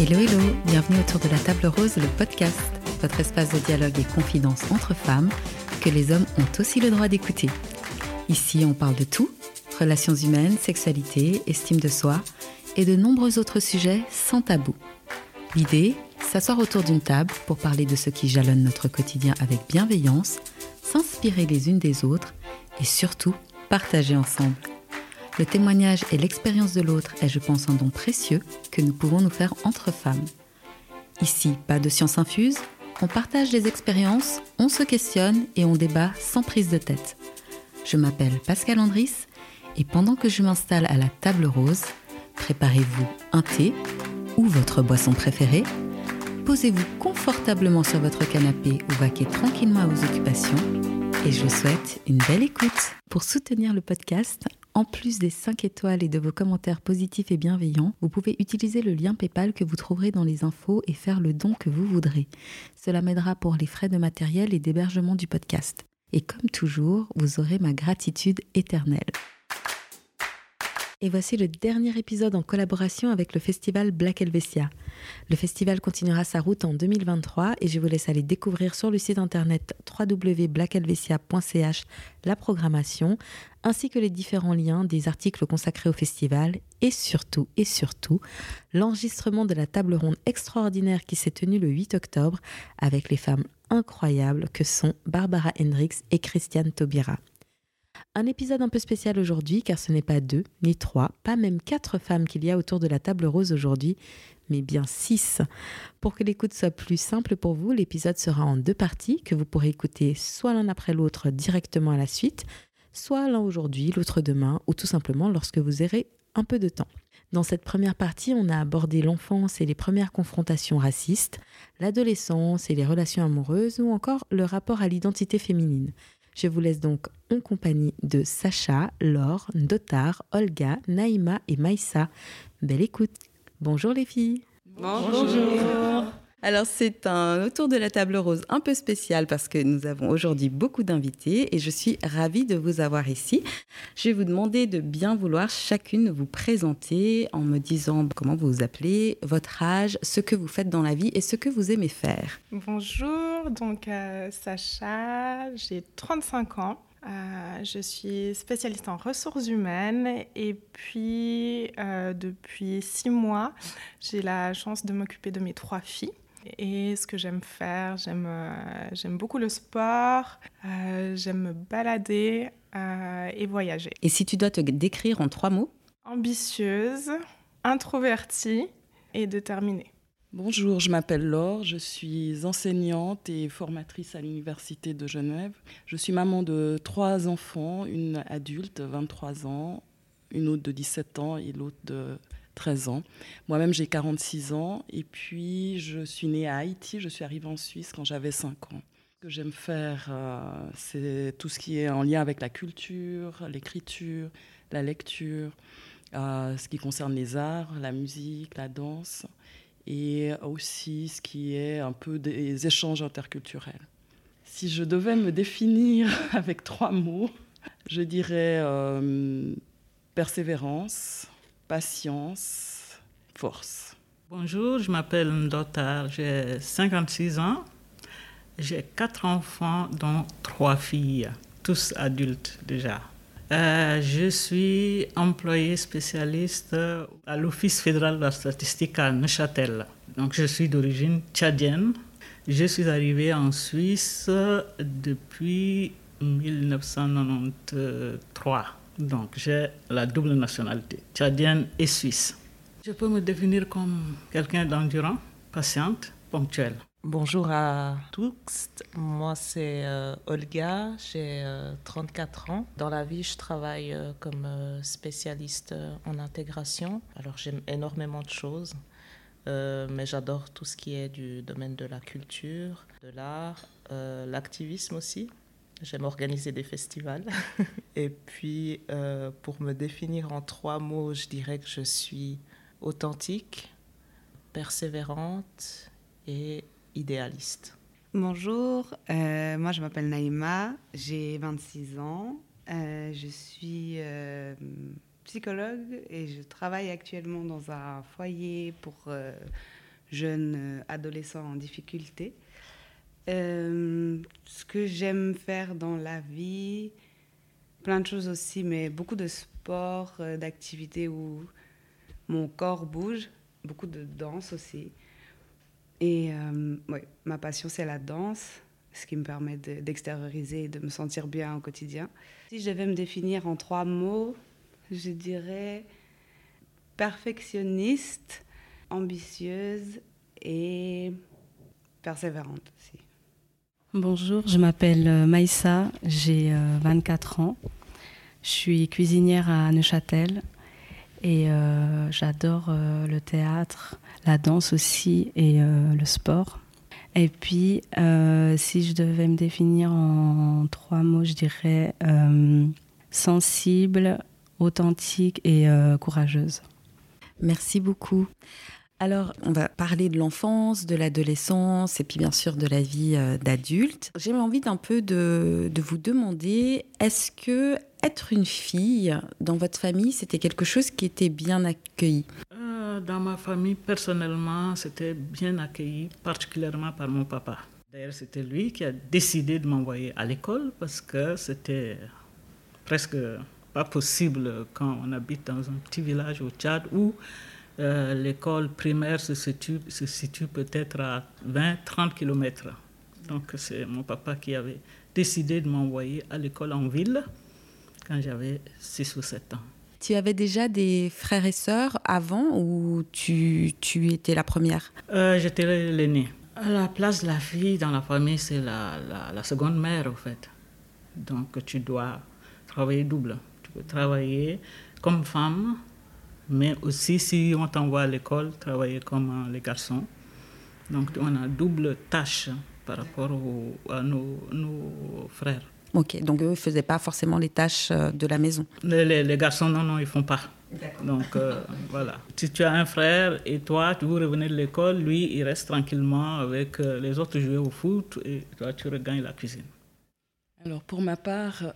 Hello hello, bienvenue autour de la table rose, le podcast, votre espace de dialogue et confidence entre femmes que les hommes ont aussi le droit d'écouter. Ici, on parle de tout, relations humaines, sexualité, estime de soi et de nombreux autres sujets sans tabou. L'idée, s'asseoir autour d'une table pour parler de ce qui jalonne notre quotidien avec bienveillance, s'inspirer les unes des autres et surtout partager ensemble. Le témoignage et l'expérience de l'autre est, je pense, un don précieux que nous pouvons nous faire entre femmes. Ici, pas de science infuse, on partage des expériences, on se questionne et on débat sans prise de tête. Je m'appelle Pascal Andris et pendant que je m'installe à la table rose, préparez-vous un thé ou votre boisson préférée, posez-vous confortablement sur votre canapé ou vaquez tranquillement à vos occupations et je vous souhaite une belle écoute. Pour soutenir le podcast, en plus des 5 étoiles et de vos commentaires positifs et bienveillants, vous pouvez utiliser le lien PayPal que vous trouverez dans les infos et faire le don que vous voudrez. Cela m'aidera pour les frais de matériel et d'hébergement du podcast. Et comme toujours, vous aurez ma gratitude éternelle. Et voici le dernier épisode en collaboration avec le festival Black Helvetia. Le festival continuera sa route en 2023 et je vous laisse aller découvrir sur le site internet www.blackhelvetia.ch la programmation ainsi que les différents liens des articles consacrés au festival et surtout et surtout l'enregistrement de la table ronde extraordinaire qui s'est tenue le 8 octobre avec les femmes incroyables que sont Barbara Hendricks et Christiane Taubira. Un épisode un peu spécial aujourd'hui car ce n'est pas deux, ni trois, pas même quatre femmes qu'il y a autour de la table rose aujourd'hui, mais bien six. Pour que l'écoute soit plus simple pour vous, l'épisode sera en deux parties que vous pourrez écouter soit l'un après l'autre directement à la suite, soit l'un aujourd'hui, l'autre demain, ou tout simplement lorsque vous aurez un peu de temps. Dans cette première partie, on a abordé l'enfance et les premières confrontations racistes, l'adolescence et les relations amoureuses, ou encore le rapport à l'identité féminine. Je vous laisse donc en compagnie de Sacha, Laure, Dotar, Olga, Naïma et Maïssa. Belle écoute. Bonjour les filles. Bonjour. Alors c'est un autour de la table rose un peu spécial parce que nous avons aujourd'hui beaucoup d'invités et je suis ravie de vous avoir ici. Je vais vous demander de bien vouloir chacune vous présenter en me disant comment vous vous appelez, votre âge, ce que vous faites dans la vie et ce que vous aimez faire. Bonjour, donc euh, Sacha, j'ai 35 ans. Euh, je suis spécialiste en ressources humaines et puis euh, depuis six mois, j'ai la chance de m'occuper de mes trois filles. Et ce que j'aime faire, j'aime euh, beaucoup le sport, euh, j'aime me balader euh, et voyager. Et si tu dois te décrire en trois mots? Ambitieuse, introvertie et déterminée. Bonjour, je m'appelle Laure, je suis enseignante et formatrice à l'Université de Genève. Je suis maman de trois enfants, une adulte, 23 ans, une autre de 17 ans et l'autre de 13 ans. Moi-même, j'ai 46 ans et puis je suis née à Haïti. Je suis arrivée en Suisse quand j'avais 5 ans. Ce que j'aime faire, euh, c'est tout ce qui est en lien avec la culture, l'écriture, la lecture, euh, ce qui concerne les arts, la musique, la danse et aussi ce qui est un peu des échanges interculturels. Si je devais me définir avec trois mots, je dirais euh, persévérance, patience, force. Bonjour, je m'appelle Ndota, j'ai 56 ans. J'ai quatre enfants, dont trois filles, tous adultes déjà. Euh, je suis employé spécialiste à l'Office fédéral de la statistique à Neuchâtel. Donc, je suis d'origine tchadienne. Je suis arrivé en Suisse depuis 1993. Donc j'ai la double nationalité, tchadienne et suisse. Je peux me définir comme quelqu'un d'endurant, patiente, ponctuel. Bonjour à tous, moi c'est euh, Olga, j'ai 34 euh, ans. Dans la vie, je travaille euh, comme spécialiste en intégration. Alors j'aime énormément de choses, mais j'adore tout ce qui est du domaine de la culture, de l'art, l'activisme aussi. J'aime organiser des festivals. Et puis, euh, pour me définir en trois mots, je dirais que je suis authentique, persévérante et idéaliste. Bonjour, euh, moi je m'appelle Naïma, j'ai 26 ans, euh, je suis psychologue et je travaille actuellement dans un foyer pour jeunes adolescents en difficulté. Ce que j'aime faire dans la vie, plein de choses aussi, mais beaucoup de sport, d'activités où mon corps bouge, beaucoup de danse aussi. Et ouais, ma passion, c'est la danse ce qui me permet d'extérioriser et de me sentir bien au quotidien. Si je devais me définir en trois mots, je dirais perfectionniste, ambitieuse et persévérante aussi. Bonjour, je m'appelle euh, Maïssa, j'ai 24 euh, ans. Je suis cuisinière à Neuchâtel et euh, j'adore le théâtre, la danse aussi et le sport. Et puis, si je devais me définir en trois mots, je dirais sensible, authentique et courageuse. Merci beaucoup. Alors, on va parler de l'enfance, de l'adolescence et puis bien sûr de la vie d'adulte. J'ai envie d'un peu de, vous demander, est-ce que être une fille dans votre famille, c'était quelque chose qui était bien accueilli? Dans ma famille, personnellement, c'était bien accueilli, particulièrement par mon papa. D'ailleurs, c'était lui qui a décidé de m'envoyer à l'école parce que c'était presque pas possible quand on habite dans un petit village au Tchad où euh, l'école primaire se situe, se situe peut-être à 20-30 km. Donc c'est mon papa qui avait décidé de m'envoyer à l'école en ville quand j'avais 6 ou 7 ans. Tu avais déjà des frères et sœurs avant ou tu, tu étais la première? Euh, J'étais l'aînée. La place de la fille dans la famille, c'est la, la, seconde mère, en fait. Donc, tu dois travailler double. Tu peux travailler comme femme, mais aussi, si on t'envoie à l'école, travailler comme euh, les garçons. Donc, on a double tâche par rapport à nos, nos frères. Ok, donc eux, ils ne faisaient pas forcément les tâches euh, de la maison. Les, garçons, non, non, ils ne font pas. Donc euh, voilà. Si tu as un frère et toi, tu veux revenir de l'école, lui, il reste tranquillement avec les autres jouer au foot et toi, tu regagnes la cuisine. Alors pour ma part,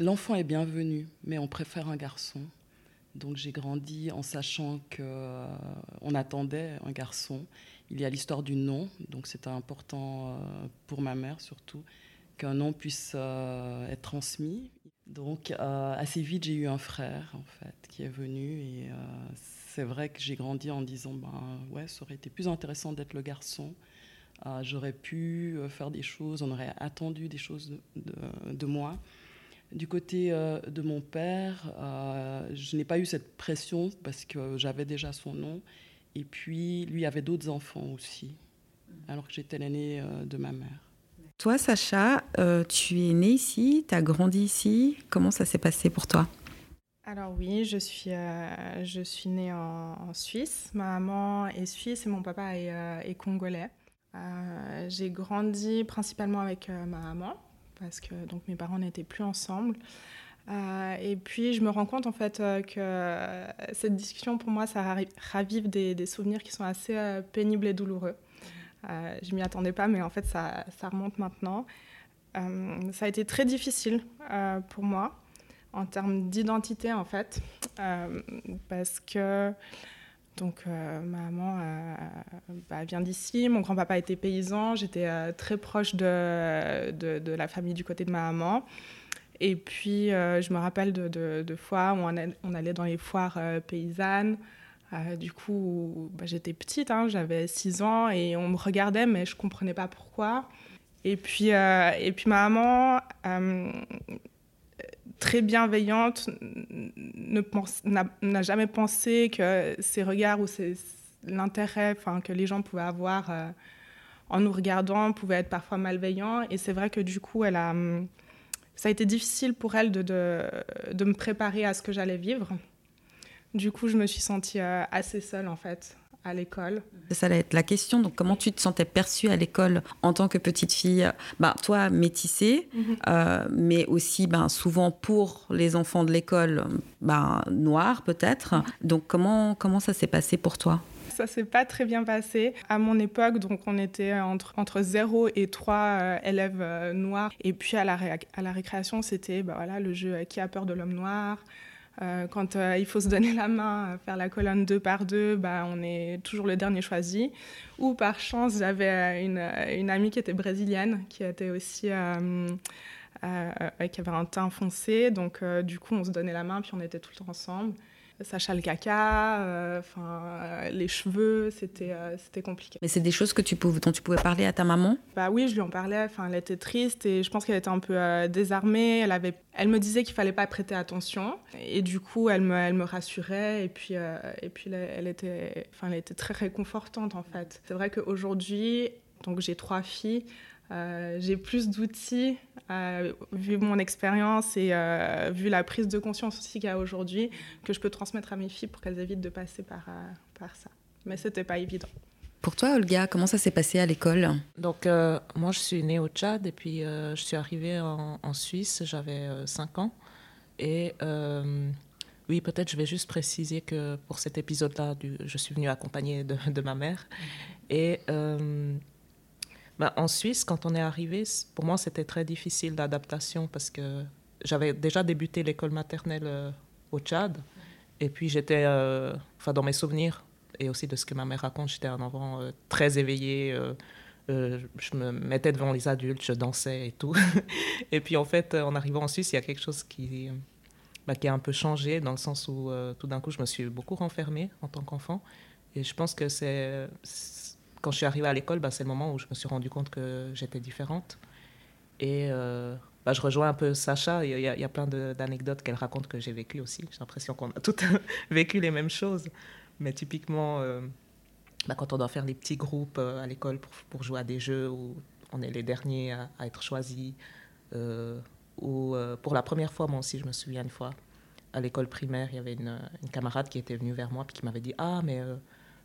l'enfant est bienvenu, mais on préfère un garçon. Donc j'ai grandi en sachant qu'on attendait un garçon. Il y a l'histoire du nom, donc c'était important pour ma mère surtout qu'un nom puisse euh, être transmis. Donc euh, assez vite, j'ai eu un frère en fait qui est venu et euh, c'est vrai que j'ai grandi en disant ben ouais, ça aurait été plus intéressant d'être le garçon. J'aurais pu faire des choses, on aurait attendu des choses de, moi. Du côté de mon père, je n'ai pas eu cette pression parce que j'avais déjà son nom. Et puis, lui avait d'autres enfants aussi, alors que j'étais l'aînée de ma mère. Toi, Sacha, euh, tu es née ici, tu as grandi ici. Comment ça s'est passé pour toi? Alors oui, je suis, euh, je suis née en, Suisse. Ma maman est suisse et mon papa est, euh, congolais. j'ai grandi principalement avec ma maman parce que donc mes parents n'étaient plus ensemble. et puis je me rends compte en fait que cette discussion pour moi ça ravive des, souvenirs qui sont assez pénibles et douloureux. Euh, je m'y attendais pas, mais en fait, ça, ça remonte maintenant. Euh, ça a été très difficile euh, pour moi en termes d'identité, en fait, parce que donc, ma maman bah, vient d'ici, mon grand-papa était paysan, j'étais très proche de, la famille du côté de ma maman. Et puis, je me rappelle de, fois où on, allait dans les foires paysannes. Euh, du coup, bah, j'étais petite, hein, j'avais 6 ans et on me regardait, mais je ne comprenais pas pourquoi. Et puis, euh, et puis ma maman, euh, très bienveillante, n'a jamais pensé que ces regards ou l'intérêt que les gens pouvaient avoir en nous regardant pouvait être parfois malveillant. Et c'est vrai que du coup, elle a, ça a été difficile pour elle de, de me préparer à ce que j'allais vivre. Du coup, je me suis sentie euh, assez seule en fait à l'école. Ça allait être la question. Donc, comment tu te sentais perçue à l'école en tant que petite fille? Bah, Toi, métissée, mhm. euh, mais aussi ben, souvent pour les enfants de l'école, ben, noirs peut-être. Donc, comment, comment ça s'est passé pour toi? Ça s'est pas très bien passé. À mon époque, donc on était entre, entre 0 et 3 euh, élèves noirs. Et puis à la, à la récréation, c'était bah, voilà, le jeu Qui a peur de l'homme noir quand il faut se donner la main, faire la colonne deux par deux, bah, on est toujours le dernier choisi. Ou par chance, j'avais une, une, amie qui était brésilienne, qui était aussi... qui avait un teint foncé, donc du coup on se donnait la main puis on était tout le temps ensemble. Sacha le caca, euh, enfin euh, les cheveux, c'était euh, c'était compliqué. Mais c'est des choses que tu pouvais, dont tu pouvais parler à ta maman? Bah oui, je lui en parlais. Enfin, elle était triste et je pense qu'elle était un peu désarmée. Elle avait, elle me disait qu'il fallait pas prêter attention et du coup, elle me, elle me rassurait et puis et puis elle était, enfin, elle était très réconfortante en fait. C'est vrai qu'aujourd'hui, donc j'ai trois filles. Euh, j'ai plus d'outils, euh, vu mon expérience et euh, vu la prise de conscience aussi qu'il y a aujourd'hui, que je peux transmettre à mes filles pour qu'elles évitent de passer par, par ça. Mais ce n'était pas évident. Pour toi, Olga, comment ça s'est passé à l'école? Donc, moi, je suis née au Tchad et puis je suis arrivée en, Suisse, j'avais 5 ans. Et oui, peut-être je vais juste préciser que pour cet épisode-là, je suis venue accompagnée de, de ma mère. Et bah, en Suisse, quand on est arrivé, pour moi, c'était très difficile d'adaptation parce que j'avais déjà débuté l'école maternelle euh, au Tchad. Et puis, j'étais, euh, enfin, dans mes souvenirs et aussi de ce que ma mère raconte, j'étais un enfant euh, très éveillé. je me mettais devant les adultes, je dansais et tout. et puis, en fait, en arrivant en Suisse, il y a quelque chose qui, bah, qui a un peu changé dans le sens où tout d'un coup, je me suis beaucoup renfermée en tant qu'enfant. Et je pense que c'est quand je suis arrivée à l'école, bah, c'est le moment où je me suis rendu compte que j'étais différente. Et euh, bah, je rejoins un peu Sacha. Il y, a, plein d'anecdotes qu'elle raconte que j'ai vécues aussi. J'ai l'impression qu'on a toutes vécu les mêmes choses. Mais typiquement, euh, bah, quand on doit faire les petits groupes euh, à l'école pour, jouer à des jeux où on est les derniers à, être choisis, ou pour la première fois, moi aussi, je me souviens une fois, à l'école primaire, il y avait une, une, camarade qui était venue vers moi et qui m'avait dit Ah, mais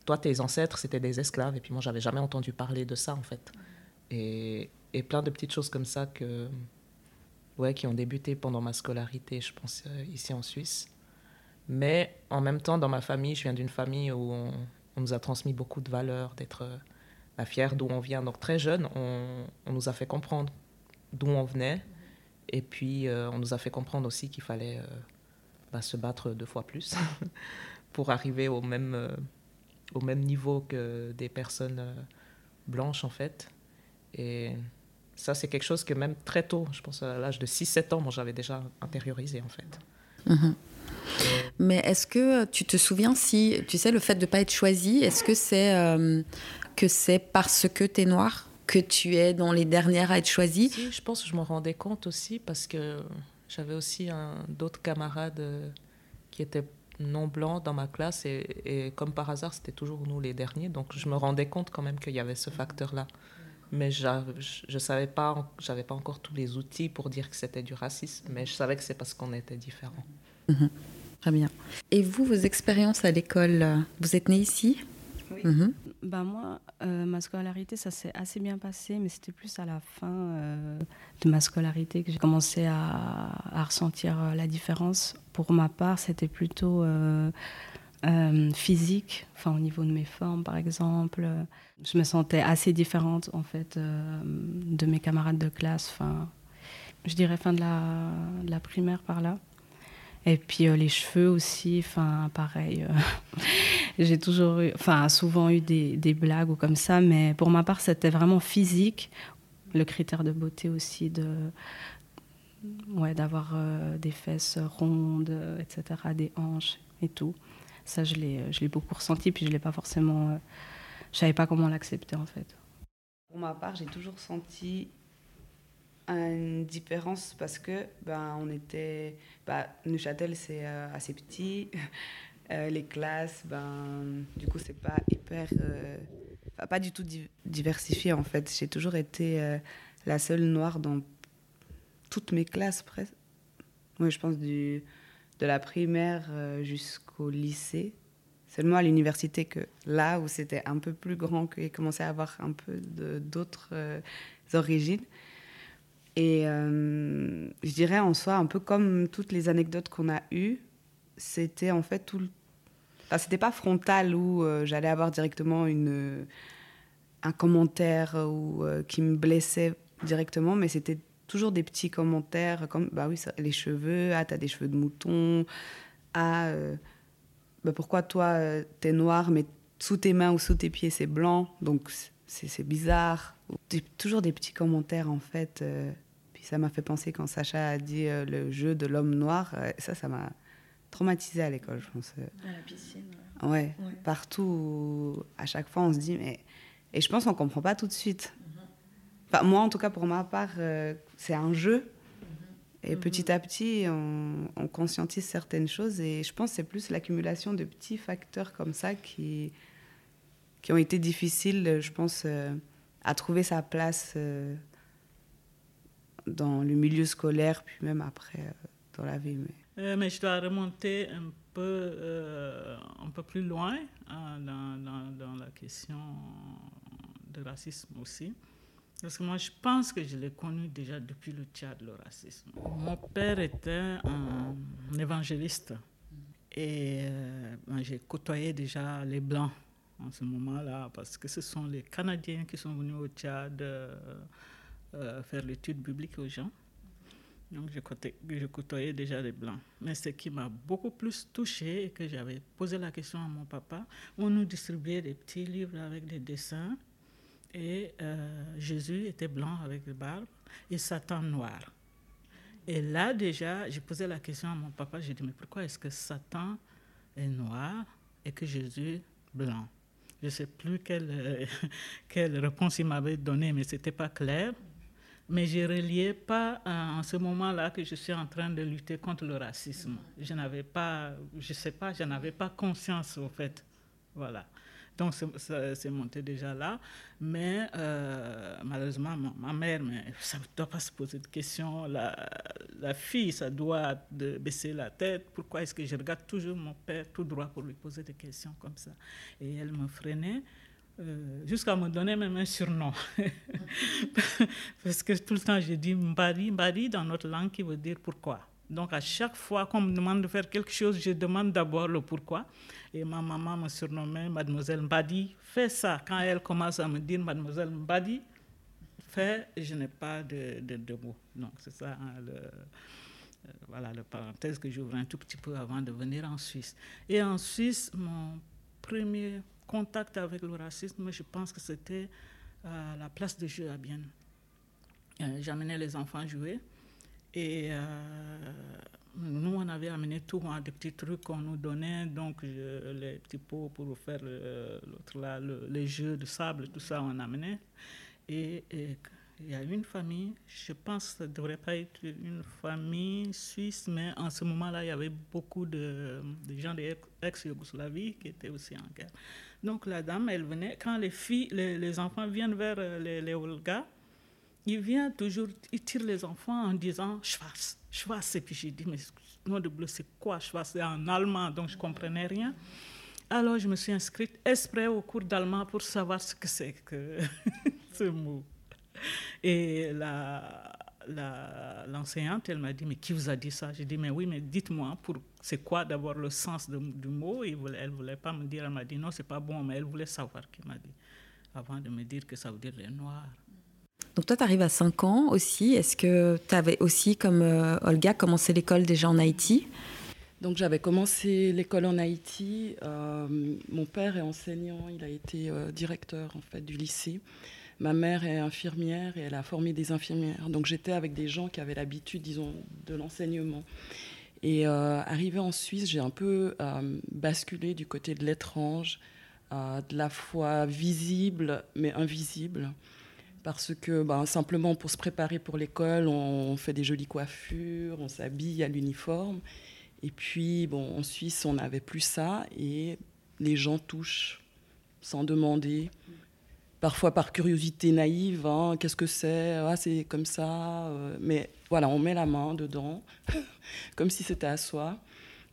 toi, tes ancêtres, c'était des esclaves. Et puis moi, j'avais jamais entendu parler de ça, en fait. Et, et, plein de petites choses comme ça que, ouais, qui ont débuté pendant ma scolarité, je pense, euh, ici en Suisse. Mais en même temps, dans ma famille, je viens d'une famille où on, nous a transmis beaucoup de valeurs, d'être euh, la fière d'où on vient. Donc très jeune, on, on nous a fait comprendre d'où on venait. Et puis, euh, on nous a fait comprendre aussi qu'il fallait bah, se battre deux fois plus pour arriver au même au même niveau que des personnes euh, blanches, en fait. Et ça, c'est quelque chose que même très tôt, je pense à l'âge de 6-7 ans, moi, j'avais déjà intériorisé, en fait. Mhm. Mais est-ce que tu te souviens si, tu sais, le fait de ne pas être choisi, est-ce que c'est euh, que c'est parce que tu es noire que tu es dans les dernières à être choisie? Si, Je pense que je m'en rendais compte aussi parce que j'avais aussi d'autres camarades euh, qui étaient non blancs dans ma classe et, comme par hasard, c'était toujours nous les derniers. Donc je me rendais compte quand même qu'il y avait ce facteur-là. Mais je ne savais pas, j'avais pas encore tous les outils pour dire que c'était du racisme, mais je savais que c'est parce qu'on était différents. Mhm. Très bien. Et vous, vos expériences à l'école, vous êtes né ici? Oui. Mhm. Bah moi, euh, ma scolarité, ça s'est assez bien passé, mais c'était plus à la fin euh, de ma scolarité que j'ai commencé à, ressentir euh, la différence. Pour ma part, c'était plutôt physique, enfin au niveau de mes formes, par exemple. Je me sentais assez différente, en fait, de mes camarades de classe. Enfin, je dirais fin de la primaire par là. Et puis les cheveux aussi, enfin pareil. j'ai toujours eu, enfin, souvent eu des, blagues ou comme ça, mais pour ma part, c'était vraiment physique. Le critère de beauté aussi, de, ouais, d'avoir euh, des fesses rondes, etc., des hanches et tout. Ça, je l'ai, je l'ai beaucoup ressenti, puis je l'ai pas forcément. Euh, je savais pas comment l'accepter en fait. Pour ma part, j'ai toujours senti une différence parce que ben on était bah, Neuchâtel c'est euh, assez petit euh, les classes, ben, du coup, c'est pas hyper. Euh, pas du tout diversifié en fait. J'ai toujours été la seule noire dans toutes mes classes presque. Moi, je pense du, de la primaire jusqu'au lycée. Seulement à l'université que là où c'était un peu plus grand, qu'il commençait à avoir un peu d'autres origines. Et je dirais en soi, un peu comme toutes les anecdotes qu'on a eues, c'était en fait tout le... Enfin, c'était pas frontal où euh, j'allais avoir directement une, un commentaire ou, euh, qui me blessait directement, mais c'était toujours des petits commentaires comme bah oui, les cheveux, ah, t'as des cheveux de mouton, à bah, pourquoi toi, tu es noir, mais sous tes mains ou sous tes pieds, c'est blanc, donc c'est bizarre. Toujours des petits commentaires, en fait. Puis ça m'a fait penser quand Sacha a dit le jeu de l'homme noir. ça, ça m'a traumatisé à l'école, je pense. À la piscine. Ouais, partout, à chaque fois, on se dit, mais. Et je pense qu'on ne comprend pas tout de suite. Mhm. Enfin, moi, en tout cas, pour ma part, euh, c'est un jeu. Mhm. Et petit à petit, on, conscientise certaines choses. Et je pense que c'est plus l'accumulation de petits facteurs comme ça qui, qui ont été difficiles, je pense, euh, à trouver sa place euh, dans le milieu scolaire, puis même après dans la vie. Mais... Euh, mais je dois remonter un peu, euh, un peu plus loin dans, la question de racisme aussi. Parce que moi, je pense que je l'ai connu déjà depuis le Tchad, le racisme. Mon père était un, évangéliste. Et euh, ben, j'ai côtoyé déjà les Blancs en ce moment-là, parce que ce sont les Canadiens qui sont venus au Tchad faire l'étude biblique aux gens. Donc, je, côtoyais, déjà les Blancs. Mais ce qui m'a beaucoup plus touché et que j'avais posé la question à mon papa, on nous distribuait des petits livres avec des dessins. Et euh, Jésus était blanc avec le barbe et Satan noir. Et là, déjà, j'ai posé la question à mon papa. J'ai dit, mais pourquoi est-ce que Satan est noir et que Jésus blanc? Je ne sais plus quelle, euh, quelle réponse il m'avait donnée, mais ce n'était pas clair mais je ne reliais pas euh, en ce moment-là que je suis en train de lutter contre le racisme. Je n'avais pas, je sais pas, je n'avais pas conscience au fait. Voilà. Donc c'est monté déjà là. Mais euh, malheureusement, ma mère, mais ça ne doit pas se poser de questions. La, fille, ça doit baisser la tête. Pourquoi est-ce que je regarde toujours mon père tout droit pour lui poser des questions comme ça? Et elle me freinait. Euh, jusqu'à me donner même un surnom. Parce que tout le temps, je dis Mbari, Mbari dans notre langue qui veut dire pourquoi. Donc à chaque fois qu'on me demande de faire quelque chose, je demande d'abord le pourquoi. Et ma maman me surnommait Mademoiselle Mbadi. Fais ça. Quand elle commence à me dire Mademoiselle Mbadi, fais, je n'ai pas de, mots. Donc c'est ça hein, le, euh, voilà la parenthèse que j'ouvre un tout petit peu avant de venir en Suisse. Et en Suisse, mon premier contact avec le racisme, je pense que c'était à la place de jeu à Bienne. Euh, j'amenais les enfants jouer et euh, nous, on avait amené tout, hein, des petits trucs qu'on nous donnait, donc les petits pots pour faire l'autre les jeux de sable, tout ça, on amenait. Et, et il y a une famille, je pense que ça ne devrait pas être une famille suisse, mais en ce moment-là, il y avait beaucoup de, gens de l'ex-Yougoslavie qui étaient aussi en guerre. Donc la dame, elle venait, quand les filles, les, enfants viennent vers euh, les, les Olga, il vient toujours, il tire les enfants en disant Schwarz, Schwarz. Et puis j'ai dit, mais nom de bleu, c'est quoi Schwarz? C'est en allemand, donc je ne comprenais rien. Alors je me suis inscrite exprès au cours d'allemand pour savoir ce que c'est que ce mot. Et l'enseignante, elle m'a dit, mais qui vous a dit ça? J'ai dit, mais oui, mais dites-moi, pour, c'est quoi d'abord le sens du mot? Elle ne voulait pas me dire, elle m'a dit, non, c'est pas bon, mais elle voulait savoir, qui m'a dit, avant de me dire que ça veut dire les noirs. Donc toi, tu arrives à 5 ans aussi. Est-ce que tu avais aussi, comme euh, Olga, commencé l'école déjà en Haïti? Donc j'avais commencé l'école en Haïti. Euh, mon père est enseignant, il a été euh, directeur en fait du lycée. Ma mère est infirmière et elle a formé des infirmières. Donc j'étais avec des gens qui avaient l'habitude, disons, de l'enseignement. Et euh, arrivé en Suisse, j'ai un peu euh, basculé du côté de l'étrange, euh, de la foi visible mais invisible. Parce que ben, simplement pour se préparer pour l'école, on fait des jolies coiffures, on s'habille à l'uniforme. Et puis, bon, en Suisse, on n'avait plus ça et les gens touchent sans demander parfois par curiosité naïve, hein, qu'est-ce que c'est Ah, c'est comme ça. Euh, mais voilà, on met la main dedans, comme si c'était à soi.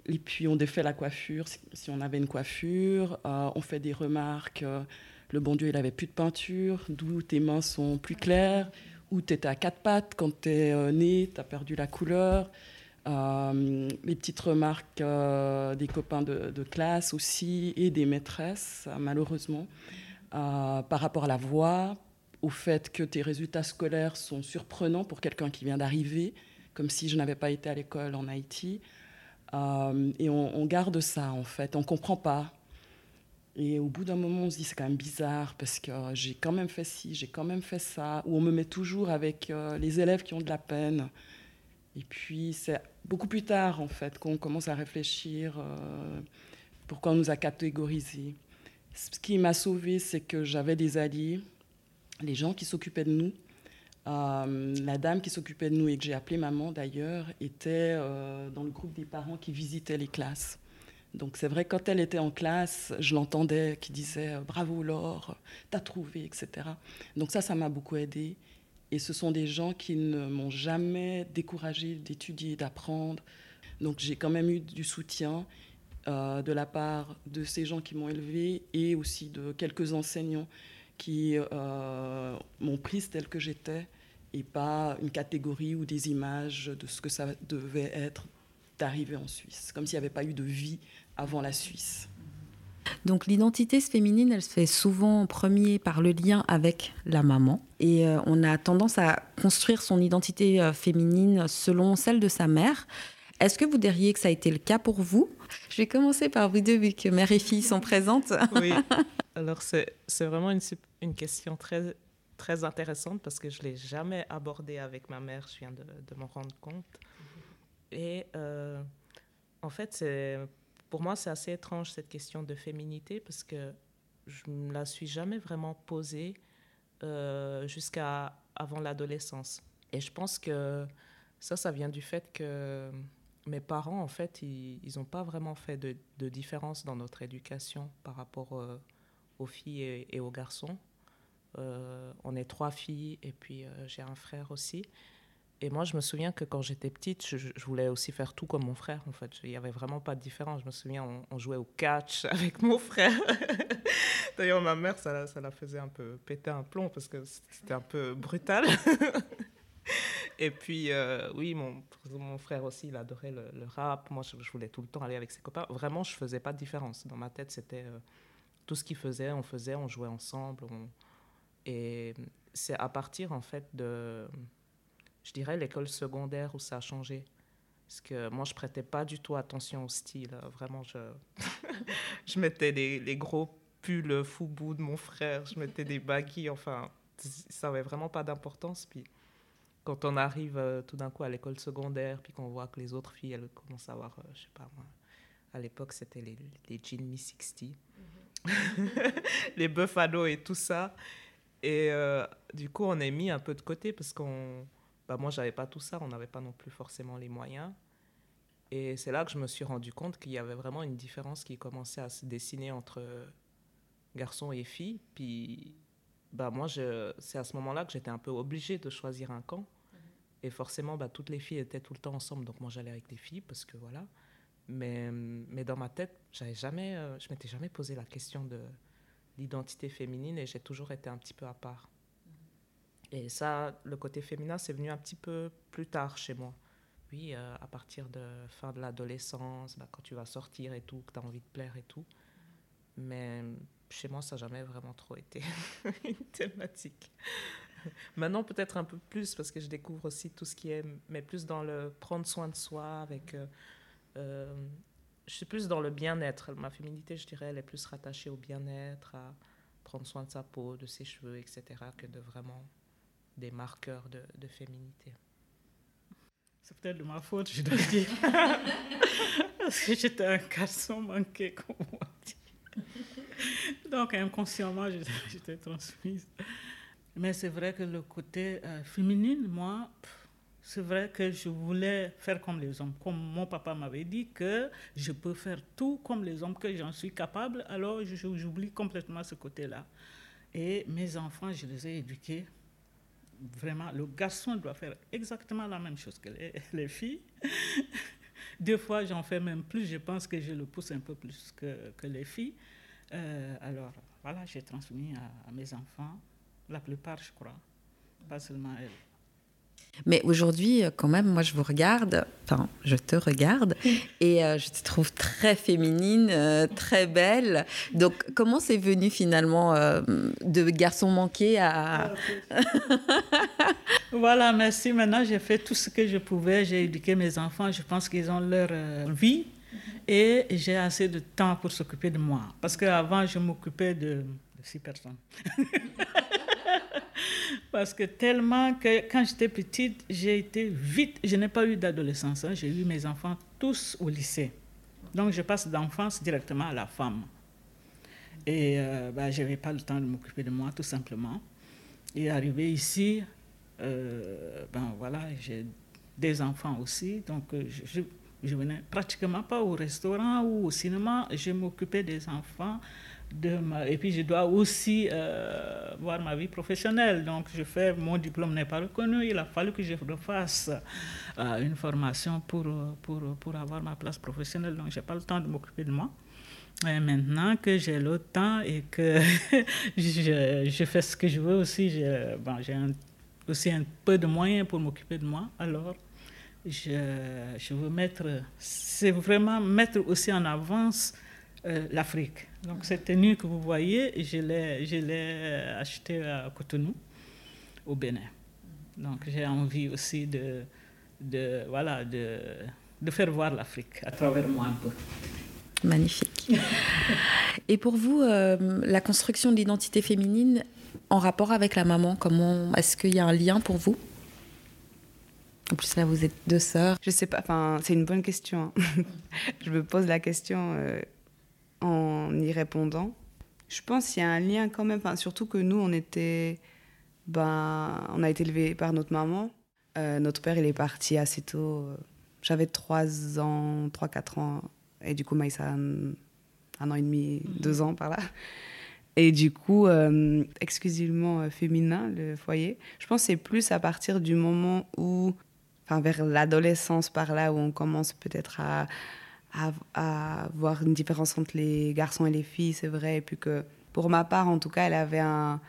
Et puis on défait la coiffure, si on avait une coiffure. Euh, on fait des remarques. Euh, le bon Dieu, il avait plus de peinture, d'où tes mains sont plus claires, ou tu étais à quatre pattes quand tu es né, tu perdu la couleur. les petites remarques des copains de, classe aussi et des maîtresses, malheureusement. Par rapport à la voix, au fait que tes résultats scolaires sont surprenants pour quelqu'un qui vient d'arriver, comme si je n'avais pas été à l'école en Haïti. Euh, et on, garde ça, en fait. On ne comprend pas. Et au bout d'un moment, on se dit, c'est quand même bizarre parce que j'ai quand même fait ci, j'ai quand même fait ça. Ou on me met toujours avec euh, les élèves qui ont de la peine. Et puis, c'est beaucoup plus tard, en fait, qu'on commence à réfléchir euh, pourquoi on nous a catégorisés. Ce qui m'a sauvée, c'est que j'avais des alliés, les gens qui s'occupaient de nous. Euh, la dame qui s'occupait de nous et que j'ai appelée maman d'ailleurs était euh, dans le groupe des parents qui visitaient les classes. Donc c'est vrai, quand elle était en classe, je l'entendais qui disait euh, Bravo Laure, t'as trouvé, etc. Donc ça, ça m'a beaucoup aidé. Et ce sont des gens qui ne m'ont jamais découragé d'étudier, d'apprendre. Donc j'ai quand même eu du soutien de la part de ces gens qui m'ont élevé et aussi de quelques enseignants qui euh, m'ont prise telle que j'étais et pas une catégorie ou des images de ce que ça devait être d'arriver en Suisse, comme s'il n'y avait pas eu de vie avant la Suisse. Donc l'identité féminine, elle se fait souvent en premier par le lien avec la maman. Et euh, on a tendance à construire son identité euh, féminine selon celle de sa mère. Est-ce que vous diriez que ça a été le cas pour vous? Je vais commencer par vous deux, vu que mère et fille sont présentes. Oui, alors c'est vraiment une, une question très, très intéressante parce que je ne l'ai jamais abordée avec ma mère, je viens de, de m'en rendre compte. Et euh, en fait, pour moi, c'est assez étrange cette question de féminité parce que je ne me la suis jamais vraiment posée euh, jusqu'à avant l'adolescence. Et je pense que ça, ça vient du fait que mes parents, en fait, ils n'ont pas vraiment fait de, différence dans notre éducation par rapport euh, aux filles et, aux garçons. Euh, on est trois filles et puis euh, j'ai un frère aussi. Et moi, je me souviens que quand j'étais petite, je, voulais aussi faire tout comme mon frère. En fait, il n'y avait vraiment pas de différence. Je me souviens, on, jouait au catch avec mon frère. D'ailleurs, ma mère, ça, la faisait un peu péter un plomb parce que c'était un peu brutal. Et puis, euh, oui, mon, mon, frère aussi, il adorait le, rap. Moi, je, voulais tout le temps aller avec ses copains. Vraiment, je faisais pas de différence. Dans ma tête, c'était tout ce qu'il faisait, on faisait, on jouait ensemble. Et c'est à partir, en fait, de, je dirais, l'école secondaire où ça a changé. Parce que moi, je prêtais pas du tout attention au style. Vraiment, je, je mettais les, gros pulls foubou de mon frère, je mettais des baguilles, enfin, ça avait vraiment pas d'importance. Puis quand on arrive euh, tout d'un coup à l'école secondaire, puis qu'on voit que les autres filles, elles commencent à avoir, euh, je sais pas moi, à l'époque, c'était les, les jeans Mi 60. les buffalo et tout ça. Et euh, du coup, on est mis un peu de côté parce qu'on. Bah, moi, j'avais pas tout ça, on n'avait pas non plus forcément les moyens. Et c'est là que je me suis rendu compte qu'il y avait vraiment une différence qui commençait à se dessiner entre garçons et filles. Puis, bah, moi, c'est à ce moment-là que j'étais un peu obligée de choisir un camp. Et forcément, bah, toutes les filles étaient tout le temps ensemble, donc moi, j'allais avec les filles parce que voilà. Mais, mais dans ma tête, j'avais jamais, euh, je m'étais jamais posé la question de l'identité féminine et j'ai toujours été un petit peu à part. Mm-hmm. Et ça, le côté féminin, c'est venu un petit peu plus tard chez moi. Oui, euh, à partir de fin de l'adolescence, bah, quand tu vas sortir et tout, que tu as envie de plaire et tout. Mm-hmm. Mais chez moi, ça n'a jamais vraiment trop été une thématique. Maintenant, peut-être un peu plus, parce que je découvre aussi tout ce qui est, mais plus dans le prendre soin de soi, avec euh, euh, je suis plus dans le bien-être. Ma féminité, je dirais, elle est plus rattachée au bien-être, à prendre soin de sa peau, de ses cheveux, etc., que de vraiment des marqueurs de, de féminité. C'est peut-être de ma faute, je dois dire. Parce que j'étais un garçon manqué comme moi. Donc inconsciemment, j'étais transmise. Mais c'est vrai que le côté euh, féminin, moi, c'est vrai que je voulais faire comme les hommes. Comme mon papa m'avait dit que je peux faire tout comme les hommes, que j'en suis capable, alors j'oublie complètement ce côté-là. Et mes enfants, je les ai éduqués. Vraiment, le garçon doit faire exactement la même chose que les, filles. Deux fois, j'en fais même plus. Je pense que je le pousse un peu plus que, que les filles. Euh, alors, voilà, j'ai transmis à, à mes enfants, la plupart, je crois, pas seulement elles. Mais aujourd'hui, quand même, moi, je vous regarde, enfin, je te regarde, et euh, je te trouve très féminine, euh, très belle. Donc, comment c'est venu finalement euh, de garçon manqué à... voilà, merci. Maintenant, j'ai fait tout ce que je pouvais. J'ai éduqué mes enfants. Je pense qu'ils ont leur vie. Et j'ai assez de temps pour s'occuper de moi. Parce qu'avant, je m'occupais de, de six personnes. Parce que tellement que quand j'étais petite, j'ai été vite, je n'ai pas eu d'adolescence, hein. j'ai eu mes enfants tous au lycée. Donc je passe d'enfance directement à la femme. Et euh, bah, je n'avais pas le temps de m'occuper de moi, tout simplement. Et arrivé ici, euh, ben voilà, j'ai des enfants aussi, donc euh, je, je venais pratiquement pas au restaurant ou au cinéma, je m'occupais des enfants et puis je dois aussi euh, voir ma vie professionnelle. Donc je fais, mon diplôme n'est pas reconnu, il a fallu que je refasse euh, une formation pour, pour, pour, avoir ma place professionnelle. Donc je n'ai pas le temps de m'occuper de moi. Et maintenant que j'ai le temps et que je, je, fais ce que je veux aussi, j'ai bon, aussi un peu de moyens pour m'occuper de moi, alors je, je veux mettre, c'est vraiment mettre aussi en avance euh, l'Afrique. Donc cette tenue que vous voyez, je l'ai, je l'ai achetée à Cotonou, au Bénin. Donc j'ai envie aussi de, de, voilà, de, de faire voir l'Afrique à travers moi un peu. Magnifique. Et pour vous, euh, la construction de l'identité féminine en rapport avec la maman, comment est-ce qu'il y a un lien pour vous? En plus là, vous êtes deux sœurs. Je sais pas. Enfin, c'est une bonne question. Hein. Je me pose la question. Euh, en y répondant. Je pense qu'il y a un lien quand même, enfin, surtout que nous, on était, ben, on a été élevés par notre maman. Euh, notre père, il est parti assez tôt. J'avais 3 ans, 3-4 ans. Et du coup, Maïssa, un, un an et demi, 2 mhm. ans par là. Et du coup, euh, exclusivement euh, féminin, le foyer. Je pense que c'est plus à partir du moment où, enfin, vers l'adolescence par là, où on commence peut-être à à, voir une différence entre les garçons et les filles, c'est vrai. Et puis que, pour ma part, en tout cas, elle avait un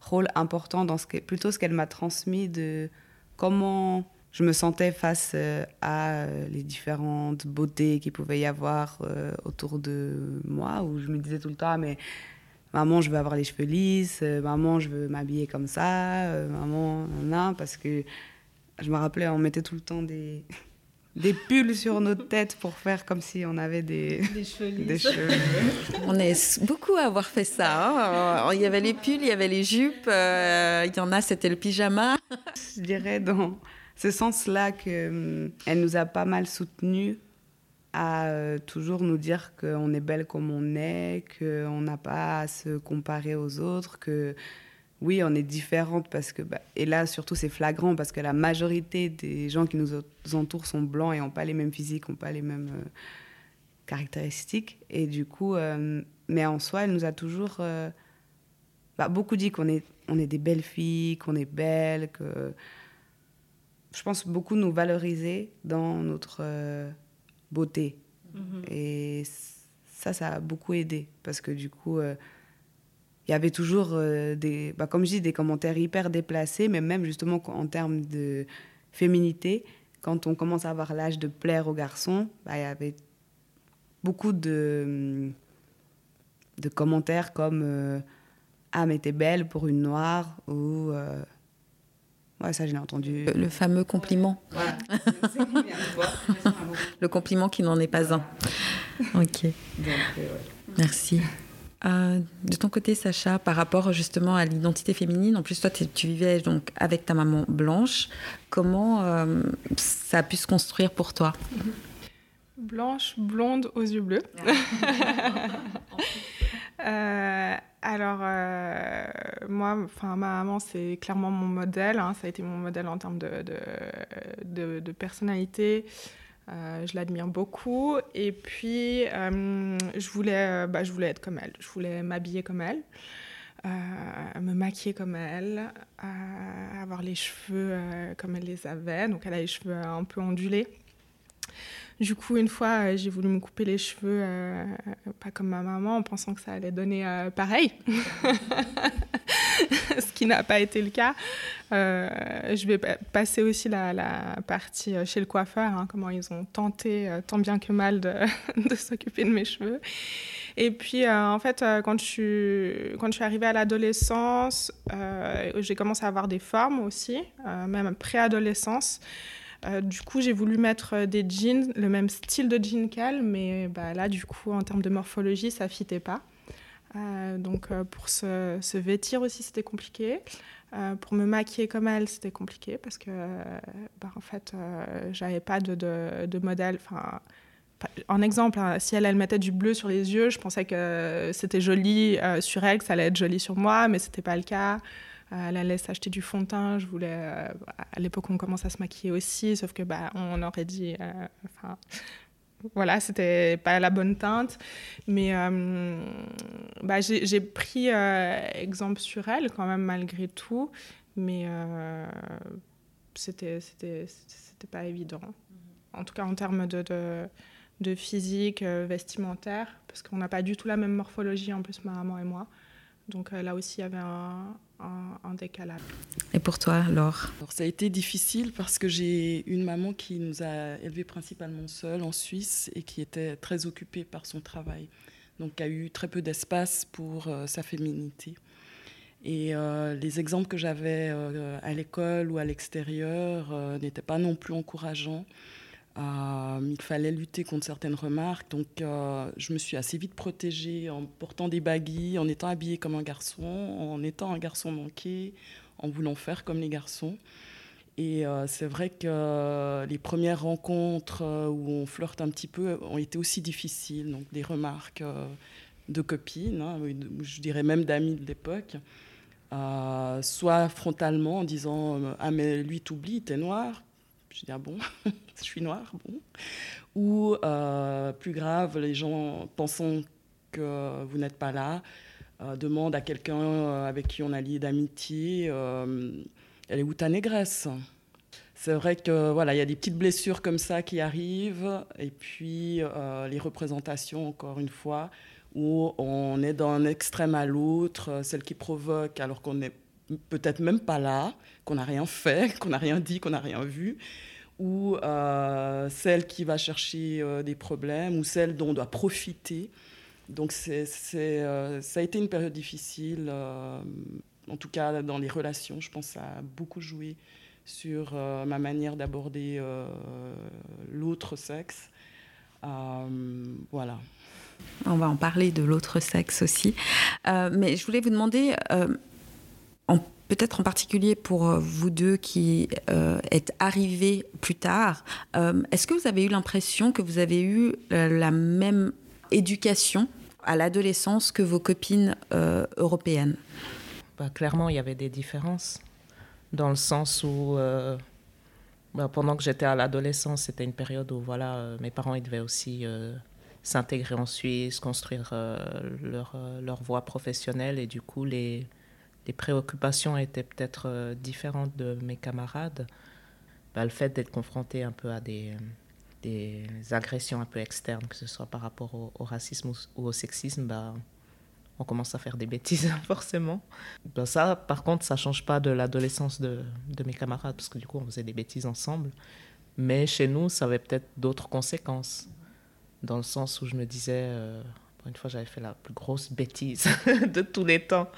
rôle important dans ce que, plutôt ce qu'elle m'a transmis de comment je me sentais face euh, à euh, les différentes beautés qu'il pouvait y avoir euh, autour de moi, où je me disais tout le temps, mais maman, je veux avoir les cheveux lisses, maman, je veux m'habiller comme ça, maman, non, parce que je me rappelais, on mettait tout le temps des, des pulls sur nos têtes pour faire comme si on avait des, des cheveux. Des cheveux. on est beaucoup à avoir fait ça. Hein. Il y avait les pulls, il y avait les jupes, euh, il y en a, c'était le pyjama. Je dirais dans ce sens-là qu'elle hum, elle nous a pas mal soutenus à euh, toujours nous dire qu'on est belle comme on est, qu'on n'a pas à se comparer aux autres, que oui, on est différentes parce que, bah, et là surtout c'est flagrant parce que la majorité des gens qui nous entourent sont blancs et n'ont pas les mêmes physiques, n'ont pas les mêmes euh, caractéristiques. Et du coup, euh, mais en soi, elle nous a toujours euh, bah, beaucoup dit qu'on est, on est des belles filles, qu'on est belles, que je pense beaucoup nous valoriser dans notre beauté. Mm-hmm. Et ça, ça a beaucoup aidé parce que du coup il y avait toujours euh, des, bah, comme je dis, des commentaires hyper déplacés, mais même justement en termes de féminité, quand on commence à avoir l'âge de plaire aux garçons, bah, il y avait beaucoup de, de commentaires comme euh, Ah, mais t'es belle pour une noire ou. Euh, ouais, ça, je l'ai entendu. Le, fameux compliment. le compliment qui n'en est pas un. Ok. Merci. Euh, de ton côté, Sacha, par rapport justement à l'identité féminine, en plus toi tu vivais donc avec ta maman blanche, comment euh, ça a pu se construire pour toi? Blanche, blonde, aux yeux bleus. euh, alors, euh, moi, enfin, ma maman, c'est clairement mon modèle. Hein, ça a été mon modèle en termes de, de, de personnalité, euh, je l'admire beaucoup. Et puis, euh, je, voulais, euh, bah, je voulais être comme elle. Je voulais m'habiller comme elle, me maquiller comme elle, avoir les cheveux comme elle les avait. Donc, elle a les cheveux un peu ondulés. Du coup, une fois, j'ai voulu me couper les cheveux, pas comme ma maman, en pensant que ça allait donner pareil. ce qui n'a pas été le cas. Euh, je vais passer aussi la, partie euh, chez le coiffeur, hein, comment ils ont tenté, euh, tant bien que mal, de, s'occuper de mes cheveux. Et puis, en fait, quand je suis arrivée à l'adolescence, j'ai commencé à avoir des formes aussi, même préadolescence. Euh, du coup, j'ai voulu mettre des jeans, le même style de jean qu'elle, mais bah, là, du coup, en termes de morphologie, ça fitait pas. Euh, donc, pour se, vêtir aussi, c'était compliqué. Euh, pour me maquiller comme elle, c'était compliqué parce que, bah, en fait, euh, j'avais pas de, modèle. Enfin, en exemple, hein, si elle, elle mettait du bleu sur les yeux, je pensais que c'était joli euh, sur elle, que ça allait être joli sur moi, mais c'était pas le cas. Elle allait s'acheter du fond de teint. Je voulais, à l'époque, on commence à se maquiller aussi, sauf que bah, on aurait dit, enfin, voilà, c'était pas la bonne teinte. Mais euh, bah, j'ai pris euh, exemple sur elle quand même malgré tout. Mais euh, c'était pas évident. En tout cas en termes de, de, de physique, euh, vestimentaire, parce qu'on n'a pas du tout la même morphologie en plus, ma maman et moi. Donc là aussi, il y avait un, un, décalage. Et pour toi, Laure Alors, Ça a été difficile parce que j'ai une maman qui nous a élevés principalement seule en Suisse et qui était très occupée par son travail. Donc, a eu très peu d'espace pour euh, sa féminité. Et euh, les exemples que j'avais euh, à l'école ou à l'extérieur n'étaient pas non plus encourageants. Euh, il fallait lutter contre certaines remarques, donc euh, je me suis assez vite protégée en portant des baguilles, en étant habillée comme un garçon, en étant un garçon manqué, en voulant faire comme les garçons. Et euh, c'est vrai que les premières rencontres où on flirte un petit peu ont été aussi difficiles, donc des remarques de copines, hein, je dirais même d'amis de l'époque. soit frontalement en disant Ah, mais lui, t'oublies, t'es noir. Je dis Ah bon je suis noire, bon. Ou euh, plus grave, les gens pensant que vous n'êtes pas là, euh, demandent à quelqu'un euh, avec qui on a lié d'amitié, elle est où ta négresse? C'est vrai que voilà, il y a des petites blessures comme ça qui arrivent, et puis les représentations, encore une fois, où on est d'un extrême à l'autre, celle qui provoque alors qu'on n'est peut-être même pas là, qu'on n'a rien fait, qu'on n'a rien dit, qu'on n'a rien vu, ou euh, celle qui va chercher euh, des problèmes, ou celle dont on doit profiter. Donc c'est, euh, ça a été une période difficile, en tout cas dans les relations, je pense que ça a beaucoup joué sur ma manière d'aborder l'autre sexe. voilà. On va en parler de l'autre sexe aussi. mais je voulais vous demander, peut-être en particulier pour euh, vous deux qui euh, êtes arrivés plus tard, euh, est-ce que vous avez eu l'impression que vous avez eu la même éducation à l'adolescence que vos copines européennes? Bah, Clairement, il y avait des différences, dans le sens où bah, pendant que j'étais à l'adolescence, c'était une période où voilà, mes parents devaient aussi s'intégrer en Suisse, construire leur, leur voie professionnelle, et du coup, les les préoccupations étaient peut-être euh, différentes de mes camarades, bah, le fait d'être confronté un peu à des, des agressions un peu externes, que ce soit par rapport au, racisme ou, au sexisme, bah, on commence à faire des bêtises forcément. Bah, ça, par contre, ça change pas de l'adolescence de, mes camarades, parce que du coup, on faisait des bêtises ensemble. Mais chez nous, ça avait peut-être d'autres conséquences, dans le sens où je me disais, euh, une fois, j'avais fait la plus grosse bêtise de tous les temps.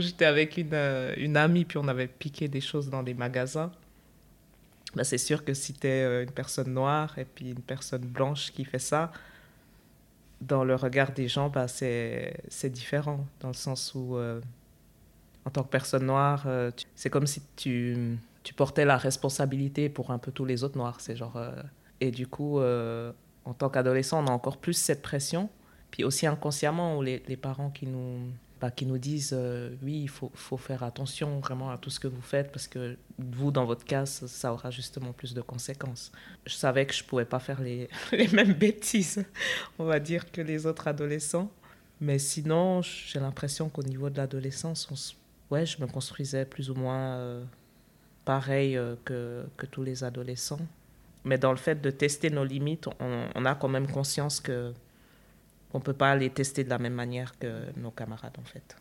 J'étais avec une, euh, une, amie, puis on avait piqué des choses dans des magasins. Bah, c'est sûr que si tu es euh, une personne noire et puis une personne blanche qui fait ça, dans le regard des gens, bah, c'est différent, dans le sens où, euh, en tant que personne noire, c'est comme si tu, tu, portais la responsabilité pour un peu tous les autres noirs. C'est genre, et du coup, en tant qu'adolescent, on a encore plus cette pression. Puis aussi inconsciemment, les, les parents qui nous, bah, qui nous disent euh, oui, il faut, faut, faire attention vraiment à tout ce que vous faites parce que vous, dans votre cas, ça, aura justement plus de conséquences. Je savais que je ne pouvais pas faire les, les, mêmes bêtises, on va dire, que les autres adolescents. Mais sinon, j'ai l'impression qu'au niveau de l'adolescence, ouais, je me construisais plus ou moins euh, pareil euh, que, que, tous les adolescents. Mais dans le fait de tester nos limites, on, on a quand même conscience que on ne peut pas les tester de la même manière que nos camarades, en fait.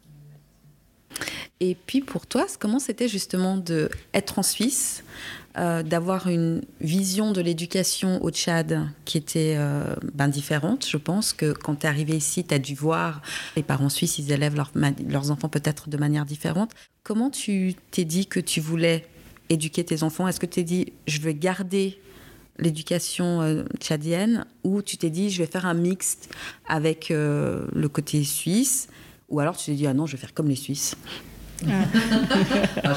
Et puis pour toi, comment c'était justement d'être en Suisse, euh, d'avoir une vision de l'éducation au Tchad qui était euh, ben, différente? Je pense que quand tu es arrivé ici, tu as dû voir les parents suisses, ils élèvent leurs enfants peut-être de manière différente. Comment tu t'es dit que tu voulais éduquer tes enfants? Est-ce que tu t'es dit, je veux garder l'éducation euh, tchadienne ou tu t'es dit, je vais faire un mixte avec le côté suisse ou alors tu t'es dit, ah non, je vais faire comme les Suisses ah.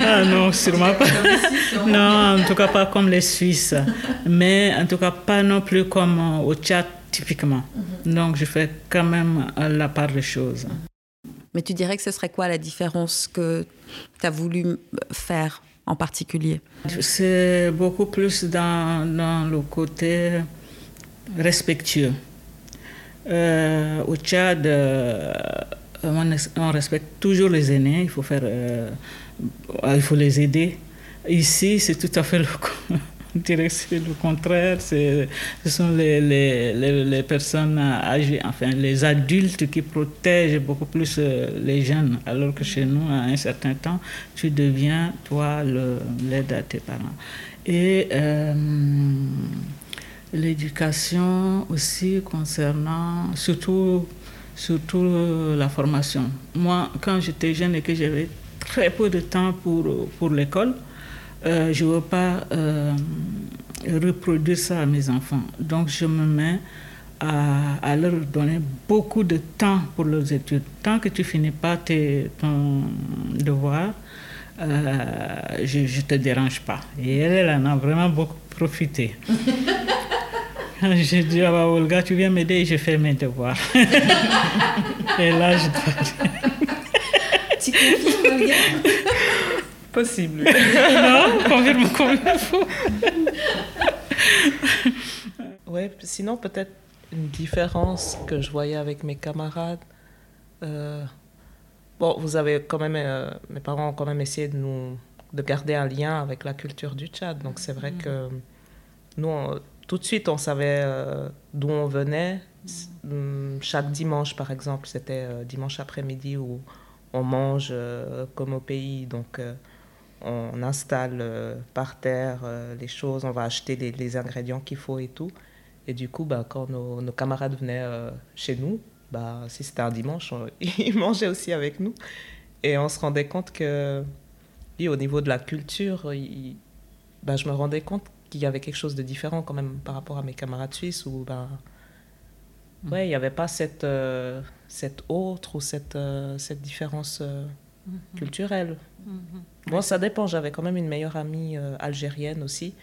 ah non, sûrement pas. Non, en tout cas pas comme les Suisses. Mais en tout cas pas non plus comme euh, au Tchad typiquement. Mhm. Donc je fais quand même euh, la part des choses. Mais tu dirais que ce serait quoi la différence que tu as voulu faire en particulier C'est beaucoup plus dans, le côté respectueux. Euh, au Tchad, on, respecte toujours les aînés, il faut, faire, euh, il faut les aider. Ici, c'est tout à fait le, le contraire. Ce sont les, les, les, personnes âgées, enfin les adultes qui protègent beaucoup plus euh, les jeunes, alors que chez nous, à un certain temps, tu deviens, toi, l'aide à tes parents. Et euh, l'éducation aussi concernant, surtout surtout la formation. Moi, quand j'étais jeune et que j'avais très peu de temps pour, pour l'école, euh, je ne veux pas euh, reproduire ça à mes enfants. Donc, je me mets à, à, leur donner beaucoup de temps pour leurs études. Tant que tu finis pas tes, ton devoir, je ne te dérange pas. Et elle, elle en a vraiment beaucoup profité. J'ai dit, ah bah, Olga, tu viens m'aider, je fais mes devoirs. et là, je dois Tu confirmes, Olga? Possible. non, confirme comme il faut. ouais, sinon, peut-être une différence que je voyais avec mes camarades. Euh, bon, vous avez quand même, euh, mes parents ont quand même essayé de nous de garder un lien avec la culture du Tchad. Donc c'est vrai mm. que nous, tout de suite, on savait euh, d'où on venait. Mm, chaque dimanche, par exemple, c'était euh, dimanche après-midi où on mange euh, comme au pays. Donc, on installe par terre les choses, on va acheter les, ingrédients qu'il faut et tout. Et du coup, bah, quand nos, camarades venaient chez nous, bah, si c'était un dimanche, ils mangeaient aussi avec nous. Et on se rendait compte que, oui, au niveau de la culture, bah, je me rendais compte qu'il y avait quelque chose de différent quand même par rapport à mes camarades suisses où ben ouais il n'y avait pas cette euh, cette autre ou cette euh, cette différence euh, mm-hmm. culturelle bon ça dépend. J'avais quand même une meilleure amie algérienne aussi.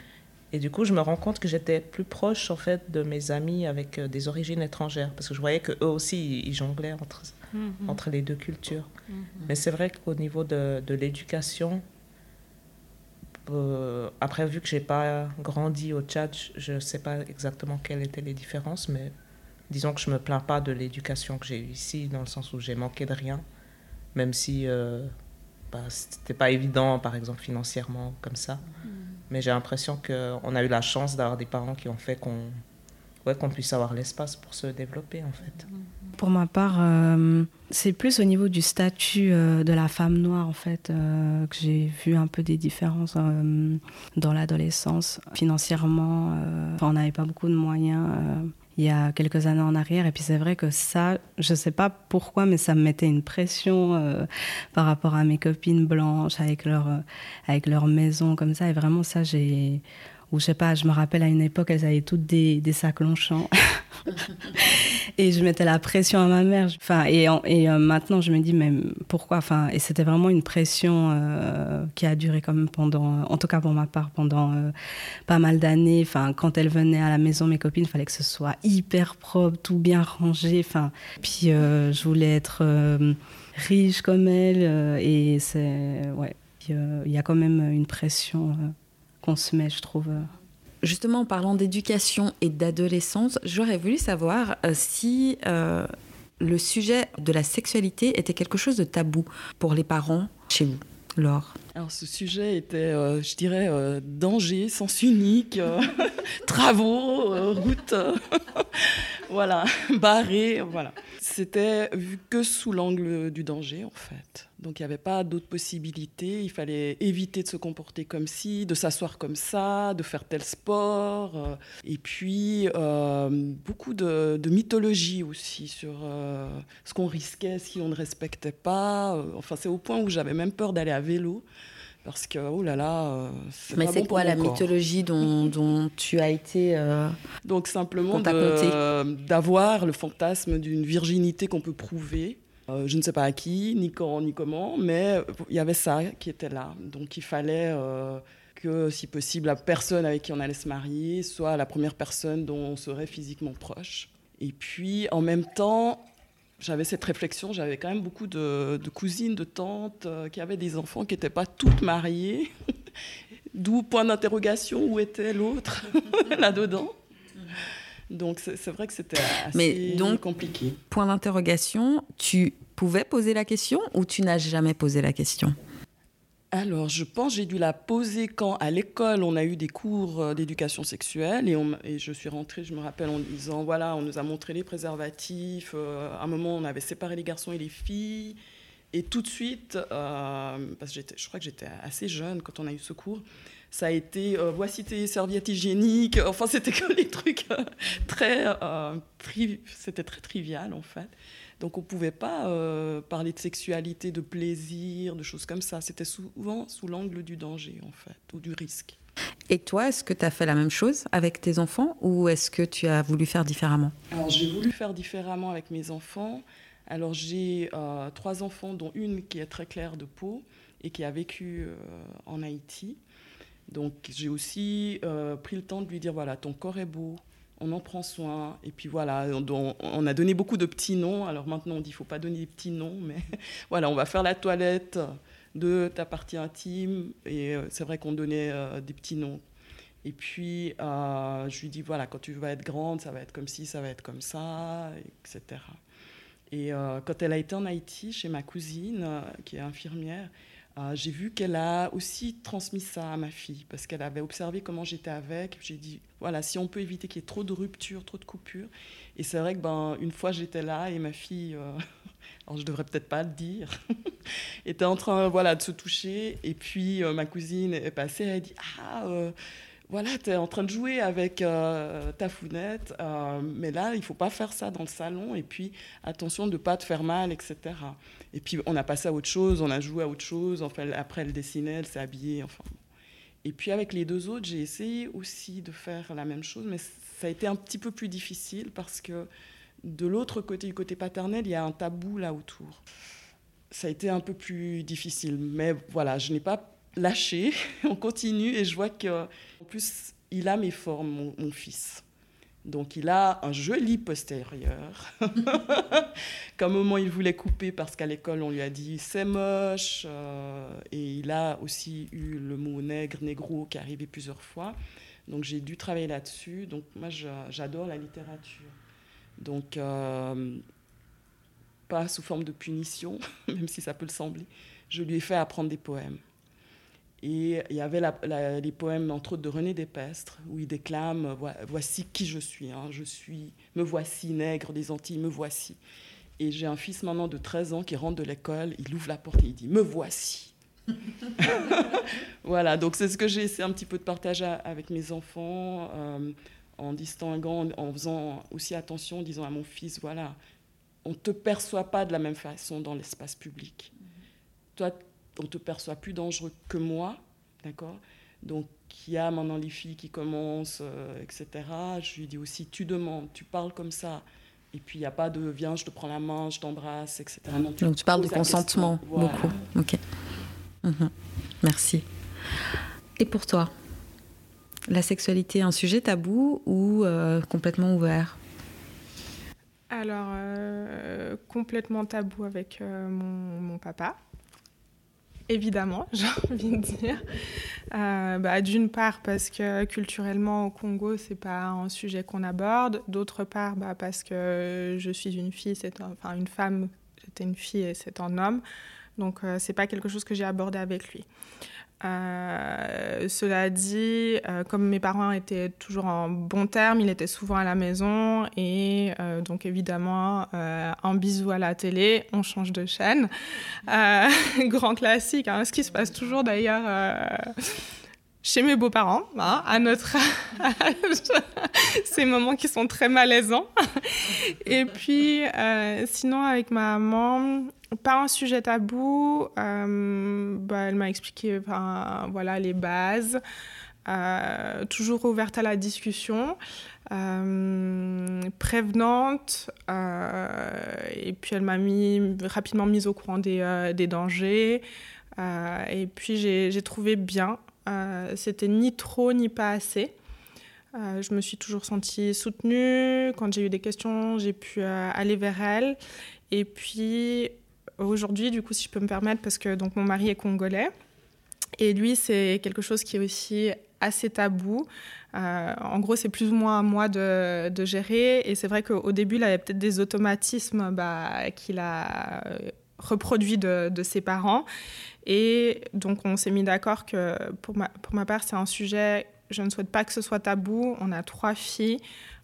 Et du coup je me rends compte que j'étais plus proche en fait de mes amis avec des origines étrangères. Parce que je voyais que eux aussi ils jonglaient entre mm-hmm. entre les deux cultures. Mais c'est vrai qu'au niveau de, de l'éducation euh, après, vu que j'ai pas grandi au Tchad, je ne sais pas exactement quelles étaient les différences, mais disons que je me plains pas de l'éducation que j'ai eue ici, dans le sens où j'ai manqué de rien, même si euh, bah, c'était pas évident, par exemple financièrement, comme ça. Mm. Mais j'ai l'impression qu'on a eu la chance d'avoir des parents qui ont fait qu'on ouais, qu'on puisse avoir l'espace pour se développer, en fait. Pour ma part, euh, c'est plus au niveau du statut euh, de la femme noire, en fait, euh, que j'ai vu un peu des différences dans l'adolescence. Financièrement, on n'avait pas beaucoup de moyens il y a quelques années en arrière. Et puis c'est vrai que ça, je ne sais pas pourquoi, mais ça me mettait une pression par rapport à mes copines blanches avec leur, avec leur maison comme ça. Et vraiment ça, j'ai ou je sais pas, je me rappelle à une époque, elles avaient toutes des, des sacs Longchamp. et je mettais la pression à ma mère. Enfin, et, et euh, maintenant, je me dis, mais pourquoi? Enfin, Et c'était vraiment une pression euh, qui a duré quand même pendant, en tout cas pour ma part, pendant euh, pas mal d'années. Enfin, quand elles venaient à la maison, mes copines, il fallait que ce soit hyper propre, tout bien rangé. Enfin, puis je voulais être riche comme elles. et c'est, ouais, il y a quand même une pression se met, je trouve. Justement, en parlant d'éducation et d'adolescence, j'aurais voulu savoir euh, si euh, le sujet de la sexualité était quelque chose de tabou pour les parents chez vous. Laure Alors ce sujet était, euh, je dirais, danger, sens unique, travaux, route. voilà, barré, voilà. C'était vu que sous l'angle du danger, en fait. Donc il n'y avait pas d'autres possibilités. Il fallait éviter de se comporter comme ci, de s'asseoir comme ça, de faire tel sport. Euh. Et puis euh, beaucoup de, mythologie aussi sur euh, ce qu'on risquait si on ne respectait pas. Enfin, c'est au point où j'avais même peur d'aller à vélo parce que, oh là là, euh, Mais c'est quoi la mythologie dont, tu as été. Euh, Donc, simplement d'avoir le fantasme d'une virginité qu'on peut prouver. Euh, je ne sais pas à qui, ni quand, ni comment, mais il y avait ça qui était là. Donc, il fallait que, si possible, la personne avec qui on allait se marier soit la première personne dont on serait physiquement proche. Et puis, en même temps, j'avais cette réflexion, j'avais quand même beaucoup de, cousines, de tantes euh, qui avaient des enfants qui n'étaient pas toutes mariées. D'où point d'interrogation, où était l'autre là-dedans Donc c'est vrai que c'était assez Mais donc, compliqué. Point d'interrogation, tu pouvais poser la question ou tu n'as jamais posé la question? Alors, je pense j'ai dû la poser quand, à l'école, on a eu des cours euh, d'éducation sexuelle et, je suis rentrée, je me rappelle, en disant, voilà, on nous a montré les préservatifs. Euh, à un moment, on avait séparé les garçons et les filles. Et tout de suite, euh, parce que je crois que j'étais assez jeune quand on a eu ce cours, ça a été voici tes serviettes hygiéniques. Enfin, c'était que les trucs très, c'était très trivial en fait. Donc on ne pouvait pas euh, parler de sexualité, de plaisir, de choses comme ça. C'était souvent sous l'angle du danger, en fait, ou du risque. Et toi, est-ce que tu as fait la même chose avec tes enfants ou est-ce que tu as voulu faire différemment? Alors j'ai voulu faire différemment avec mes enfants. Alors j'ai euh, trois enfants, dont une qui est très claire de peau et qui a vécu euh, en Haïti. Donc j'ai aussi pris le temps de lui dire, voilà, ton corps est beau, on en prend soin. Et puis voilà, on, a donné beaucoup de petits noms. Alors maintenant, on dit faut pas donner des petits noms, mais voilà, on va faire la toilette de ta partie intime. Et euh, c'est vrai qu'on donnait euh, des petits noms. Et puis, euh, je lui dis, voilà, quand tu vas être grande, ça va être comme ci, ça va être comme ça, etc. Et quand elle a été en Haïti, chez ma cousine, qui est infirmière, ah, j'ai vu qu'elle a aussi transmis ça à ma fille, parce qu'elle avait observé comment j'étais avec. J'ai dit, voilà, si on peut éviter qu'il y ait trop de ruptures, trop de coupures. Et c'est vrai que ben, une fois j'étais là et ma fille, euh, alors je devrais peut-être pas le dire, était en train voilà, de se toucher. Et puis euh, ma cousine est passée, elle a dit, ah, euh, voilà, tu es en train de jouer avec ta founette, mais là, il faut pas faire ça dans le salon. Et puis, attention de ne pas te faire mal, etc. Et puis on a passé à autre chose, on a joué à autre chose. Enfin, après, elle dessinait, elle s'est habillée. Enfin. Et puis avec les deux autres, j'ai essayé aussi de faire la même chose, mais ça a été un petit peu plus difficile parce que de l'autre côté, du côté paternel, il y a un tabou là autour. Ça a été un peu plus difficile, mais voilà, je n'ai pas lâché. on continue et je vois qu'en plus, il a mes formes, mon fils. Donc il a un joli postérieur. Comme au moment il voulait couper parce qu'à l'école on lui a dit c'est moche. Euh, et il a aussi eu le mot nègre, négro qui est arrivé plusieurs fois. Donc j'ai dû travailler là-dessus. Donc moi j'adore la littérature. Donc euh, pas sous forme de punition, même si ça peut le sembler. Je lui ai fait apprendre des poèmes. Et il y avait les poèmes, entre autres, de René Despestre, où il déclame Voici qui je suis, hein, je suis, me voici, nègre des Antilles, me voici. Et j'ai un fils maintenant de 13 ans qui rentre de l'école, il ouvre la porte et il dit Me voici. voilà, donc c'est ce que j'ai essayé un petit peu de partager avec mes enfants, euh, en distinguant, en faisant aussi attention, en disant à mon fils Voilà, on ne te perçoit pas de la même façon dans l'espace public. Toi, on te perçoit plus dangereux que moi, d'accord? Donc, il y a maintenant les filles qui commencent, euh, etc. Je lui dis aussi, tu demandes, tu parles comme ça. Et puis, il n'y a pas de viens, je te prends la main, je t'embrasse, etc. Donc, tu parles de consentement beaucoup. Ok. Mhm. Merci. Et pour toi, la sexualité est un sujet tabou ou euh, complètement ouvert? Alors, euh, complètement tabou avec mon, papa évidemment, j'ai envie de dire. Euh, bah, D'une part parce que culturellement au Congo, c'est pas un sujet qu'on aborde. D'autre part bah, parce que je suis une fille, c'est enfin une femme, j'étais une fille et c'est un homme. Donc euh, c'est pas quelque chose que j'ai abordé avec lui. Euh, cela dit, euh, comme mes parents étaient toujours en bon terme, il était souvent à la maison et euh, donc évidemment un bisou à la télé, on change de chaîne. grand classique, hein, ce qui se passe toujours d'ailleurs chez mes beaux-parents, hein, à notre âge. Ces moments qui sont très malaisants. Et puis, sinon, avec ma maman, pas un sujet tabou. Euh, bah, elle m'a expliqué voilà, les bases. Euh, toujours ouverte à la discussion, euh, prévenante, et puis elle m'a mis, rapidement mise au courant des dangers, et puis j'ai trouvé bien, c'était ni trop ni pas assez. je me suis toujours sentie soutenue, quand j'ai eu des questions, j'ai pu aller vers elle, et puis aujourd'hui, du coup, si je peux me permettre, parce que donc, mon mari est congolais. Et lui, c'est quelque chose qui est aussi assez tabou. Euh, en gros, c'est plus ou moins à moi de, de gérer. Et c'est vrai qu'au début, il avait peut-être des automatismes bah, qu'il a reproduits de, de, ses parents. Et donc, on s'est mis d'accord que pour ma, part, c'est un sujet, je ne souhaite pas que ce soit tabou. On a trois filles,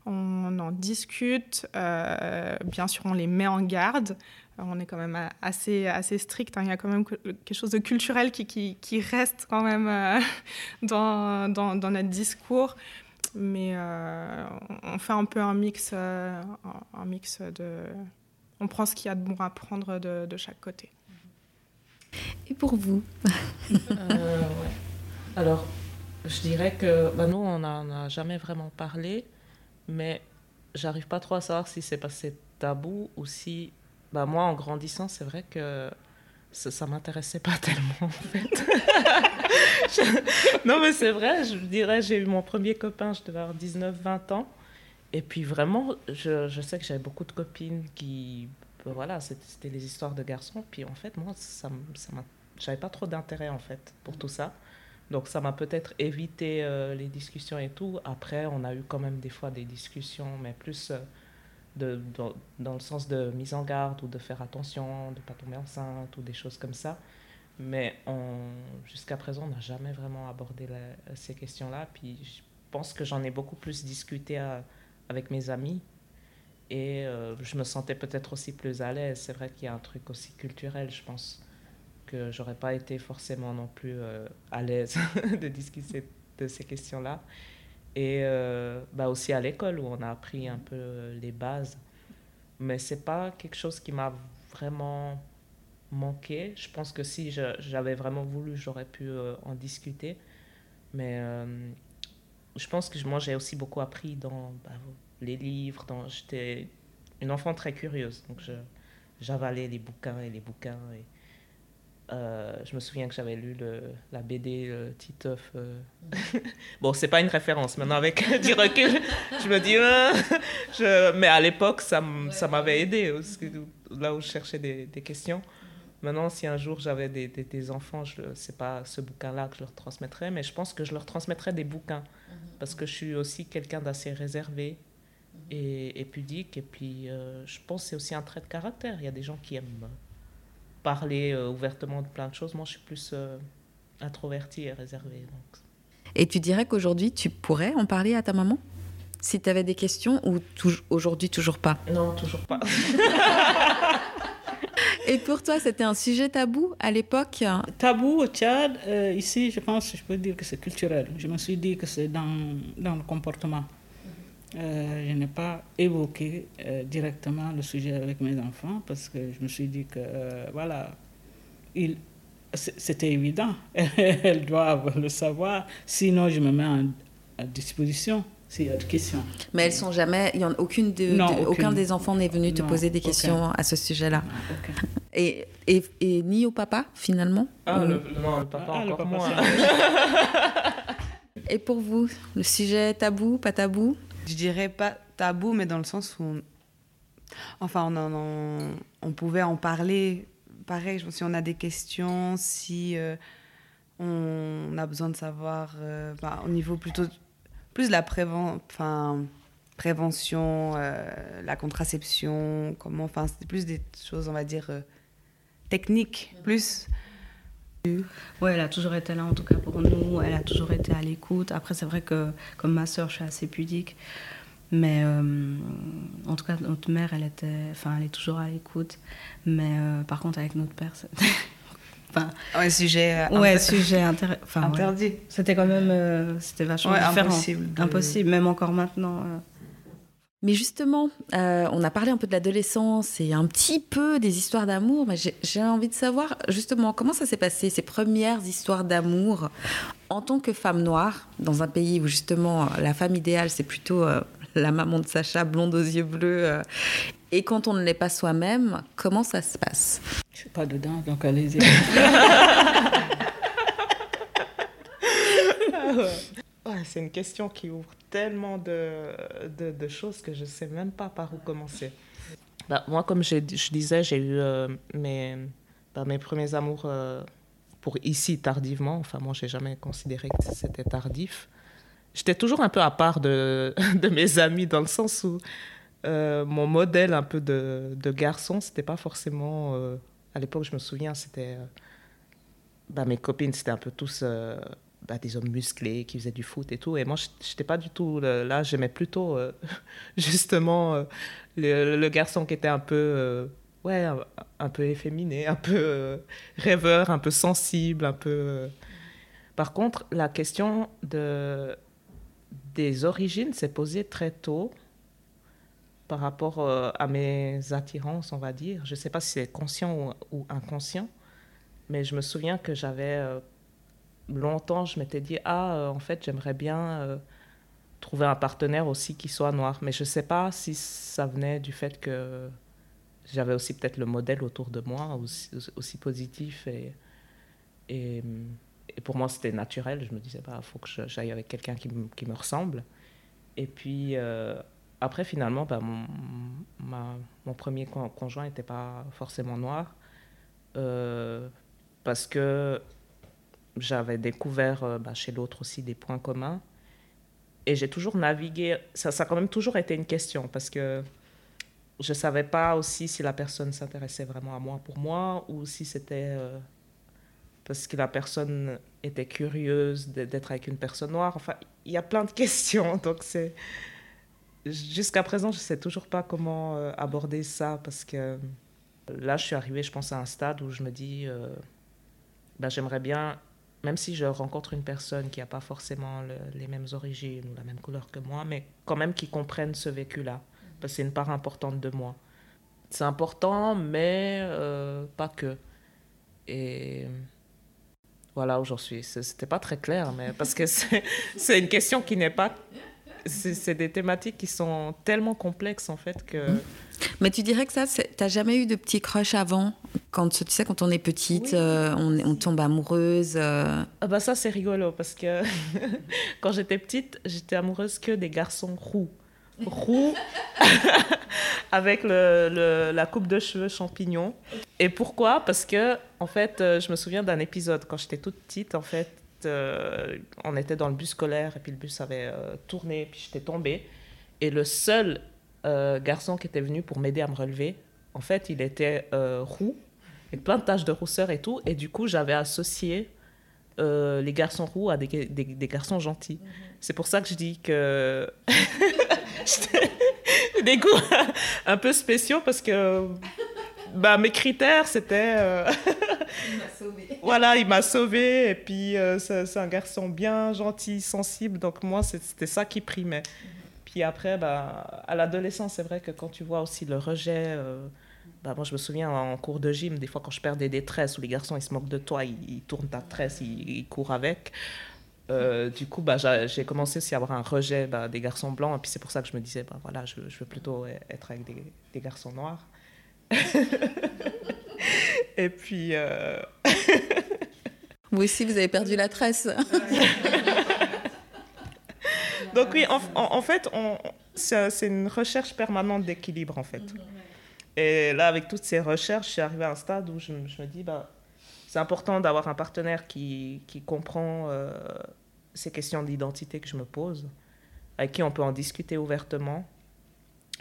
on en discute. Euh, bien sûr, on les met en garde on est quand même assez, assez strict. Hein. Il y a quand même quelque chose de culturel qui, qui, reste quand même euh, dans, dans, notre discours. Mais euh, on fait un peu un mix, un mix de... On prend ce qu'il y a de bon à prendre de, de chaque côté. Et pour vous Alors, je dirais que bah, nous, on n'a jamais vraiment parlé, mais j'arrive pas trop à savoir si c'est passé tabou ou si bah, moi, en grandissant, c'est vrai que ça, ne m'intéressait pas tellement, en fait. Non, mais c'est vrai, je dirais, j'ai eu mon premier copain, je devais avoir 19, 20 ans. Et puis vraiment, je sais que j'avais beaucoup de copines qui. Voilà, c'était les histoires de garçons. Puis en fait, moi, ça, ça pas trop d'intérêt, en fait, pour tout ça. Donc ça m'a peut-être évité euh, les discussions et tout. Après, on a eu quand même des fois des discussions, mais plus. Euh, de, dans, dans, le sens de mise en garde ou de faire attention, de pas tomber enceinte ou des choses comme ça. Mais jusqu'à présent, on n'a jamais vraiment abordé ces questions-là. Puis je pense que j'en ai beaucoup plus discuté avec mes amis et euh, je me sentais peut-être aussi plus à l'aise. C'est vrai qu'il y a un truc aussi culturel, je pense, que j'aurais pas été forcément non plus euh, à l'aise de discuter de ces questions-là. Et euh, bah aussi à l'école où on a appris un peu les bases. Mais c'est pas quelque chose qui m'a vraiment manqué. Je pense que si j'avais vraiment voulu, j'aurais pu en discuter. Mais je pense que moi, j'ai aussi beaucoup appris dans bah, les livres. J'étais une enfant très curieuse. Donc, j'avalais les bouquins et les bouquins. Et euh, je me souviens que j'avais lu le, la BD euh, Titeuf. Euh. bon, c'est pas une référence. Maintenant, avec du recul, je me dis. je... Mais à l'époque, ça m'avait aidé. là où je cherchais des, des, questions. Maintenant, si un jour j'avais des, des, enfants, je c'est pas ce bouquin-là que je leur transmettrais, mais je pense que je leur transmettrais des bouquins. Mhm. Parce que je suis aussi quelqu'un d'assez réservé et, et, pudique. Et puis, je pense que c'est aussi un trait de caractère. Il y a des gens qui aiment parler euh, ouvertement de plein de choses. Moi, je suis plus euh, introvertie et réservée. Donc. Et tu dirais qu'aujourd'hui, tu pourrais en parler à ta maman? Si tu avais des questions ou aujourd'hui toujours pas? Non, toujours pas. Et pour toi, c'était un sujet tabou à l'époque? Tabou au Tchad, euh, ici, je pense, je peux dire que c'est culturel. Je me suis dit que c'est dans, dans le comportement. Euh, je n'ai pas évoqué euh, directement le sujet avec mes enfants parce que je me suis dit que, euh, voilà, c'était évident. Elles doivent le savoir. Sinon, je me mets à disposition s'il y a des questions. Mais elles sont jamais. Il y en, aucune de, aucun des enfants n'est venu te poser des questions à ce sujet-là. Et, et, et, ni au papa, finalement? Ah, le, Non, le papa ah, encore moins. et pour vous, le sujet tabou, pas tabou? Je dirais pas tabou, mais dans le sens où. Enfin, on, on, pouvait en parler. Pareil, si on a des questions, si euh, on a besoin de savoir euh, bah, au niveau plutôt plus de la préven enfin, prévention, euh, la contraception, comment. Enfin, c'était plus des choses, on va dire, techniques, plus. Oui, elle a toujours été là, en tout cas pour nous. Elle a toujours été à l'écoute. Après, c'est vrai que, comme ma soeur, je suis assez pudique. Mais euh, en tout cas, notre mère, elle, était, enfin, elle est toujours à l'écoute. Mais euh, par contre, avec notre père, c'était. enfin, ouais, sujet, euh, ouais, sujet enfin, interdit. C'était quand même c'était vachement différent. Impossible. Impossible, même encore maintenant. Mais justement, euh, on a parlé un peu de l'adolescence et un petit peu des histoires d'amour, mais j'ai envie de savoir justement comment ça s'est passé, ces premières histoires d'amour en tant que femme noire, dans un pays où justement la femme idéale, c'est plutôt euh, la maman de Sacha, blonde aux yeux bleus. Euh, et quand on ne l'est pas soi-même, comment ça se passe? Je suis pas dedans, donc allez-y. c'est une question qui ouvre tellement de, de, choses que je ne sais même pas par où commencer. Bah, moi, comme je, disais, j'ai eu euh, mes, bah, mes premiers amours euh, pour ici tardivement. Enfin, moi, je n'ai jamais considéré que c'était tardif. J'étais toujours un peu à part de, de mes amis dans le sens où euh, mon modèle un peu de, de garçon, c'était pas forcément. à l'époque, je me souviens, c'était. Bah, mes copines, c'était un peu tous bah, des hommes musclés qui faisaient du foot et tout. Et moi, je n'étais pas du tout là. J'aimais plutôt, euh, justement, euh, le, garçon qui était un peu, euh, ouais, un, peu efféminé, un peu rêveur, un peu sensible, un peu. Par contre, la question de, des origines s'est posée très tôt par rapport à mes attirances, on va dire. Je ne sais pas si c'est conscient ou, inconscient, mais je me souviens que j'avais longtemps, je m'étais dit, ah, euh, en fait, j'aimerais bien euh, trouver un partenaire aussi qui soit noir. Mais je ne sais pas si ça venait du fait que j'avais aussi peut-être le modèle autour de moi aussi, positif. Et, et, pour moi, c'était naturel. Je me disais, il bah, faut que j'aille avec quelqu'un qui, qui, me ressemble. Et puis, euh, après, finalement, bah, mon, mon premier conjoint n'était pas forcément noir. parce que j'avais découvert euh, bah, chez l'autre aussi des points communs. Et j'ai toujours navigué, ça, ça a quand même toujours été une question, parce que je ne savais pas aussi si la personne s'intéressait vraiment à moi pour moi, ou si c'était euh, parce que la personne était curieuse d'être avec une personne noire. Enfin, il y a plein de questions, donc c'est... Jusqu'à présent, je ne sais toujours pas comment euh, aborder ça, parce que là, je suis arrivée, je pense, à un stade où je me dis, bah, j'aimerais bien même si je rencontre une personne qui n'a pas forcément les mêmes origines ou la même couleur que moi, mais quand même qui comprenne ce vécu-là, parce que c'est une part importante de moi. C'est important, mais euh, pas que. Et voilà où j'en suis. C'était pas très clair, mais parce que c'est une question qui n'est pas. C'est des thématiques qui sont tellement complexes en fait que. Mais tu dirais que ça, t'as jamais eu de petits crush avant quand tu sais quand on est petite, euh, on, on, tombe amoureuse. Euh? Ah bah ça c'est rigolo parce que quand j'étais petite, j'étais amoureuse que des garçons roux, roux avec le, la coupe de cheveux champignon. Et pourquoi? Parce que en fait, euh, je me souviens d'un épisode quand j'étais toute petite. En fait, on était dans le bus scolaire et puis le bus avait tourné puis j'étais tombée et le seul euh, garçon qui était venu pour m'aider à me relever, en fait, il était euh, roux, avec plein de taches de rousseur et tout. Et du coup, j'avais associé euh, les garçons roux à des, des, garçons gentils. Mhm. C'est pour ça que je dis que des goûts un peu spéciaux parce que bah, mes critères, c'était... il m'a sauvé. Voilà, il m'a sauvé. Et puis, c'est un garçon bien gentil, sensible. Donc, moi, c'était ça qui primait. Mhm. Puis après, bah, à l'adolescence, c'est vrai que quand tu vois aussi le rejet, euh, bah, moi je me souviens en cours de gym, des fois quand je perdais des tresses, où les garçons ils se moquent de toi, ils, tournent ta tresse, ils, courent avec. Euh, du coup, bah, j'ai commencé aussi à avoir un rejet bah, des garçons blancs, et puis c'est pour ça que je me disais, bah, voilà, je, je veux plutôt être avec des, des garçons noirs. et puis... Euh... Vous aussi, vous avez perdu la tresse. Donc oui, en, fait, c'est une recherche permanente d'équilibre, en fait. Et là, avec toutes ces recherches, je suis arrivée à un stade où je, me dis, bah, c'est important d'avoir un partenaire qui, qui comprend euh, ces questions d'identité que je me pose, avec qui on peut en discuter ouvertement,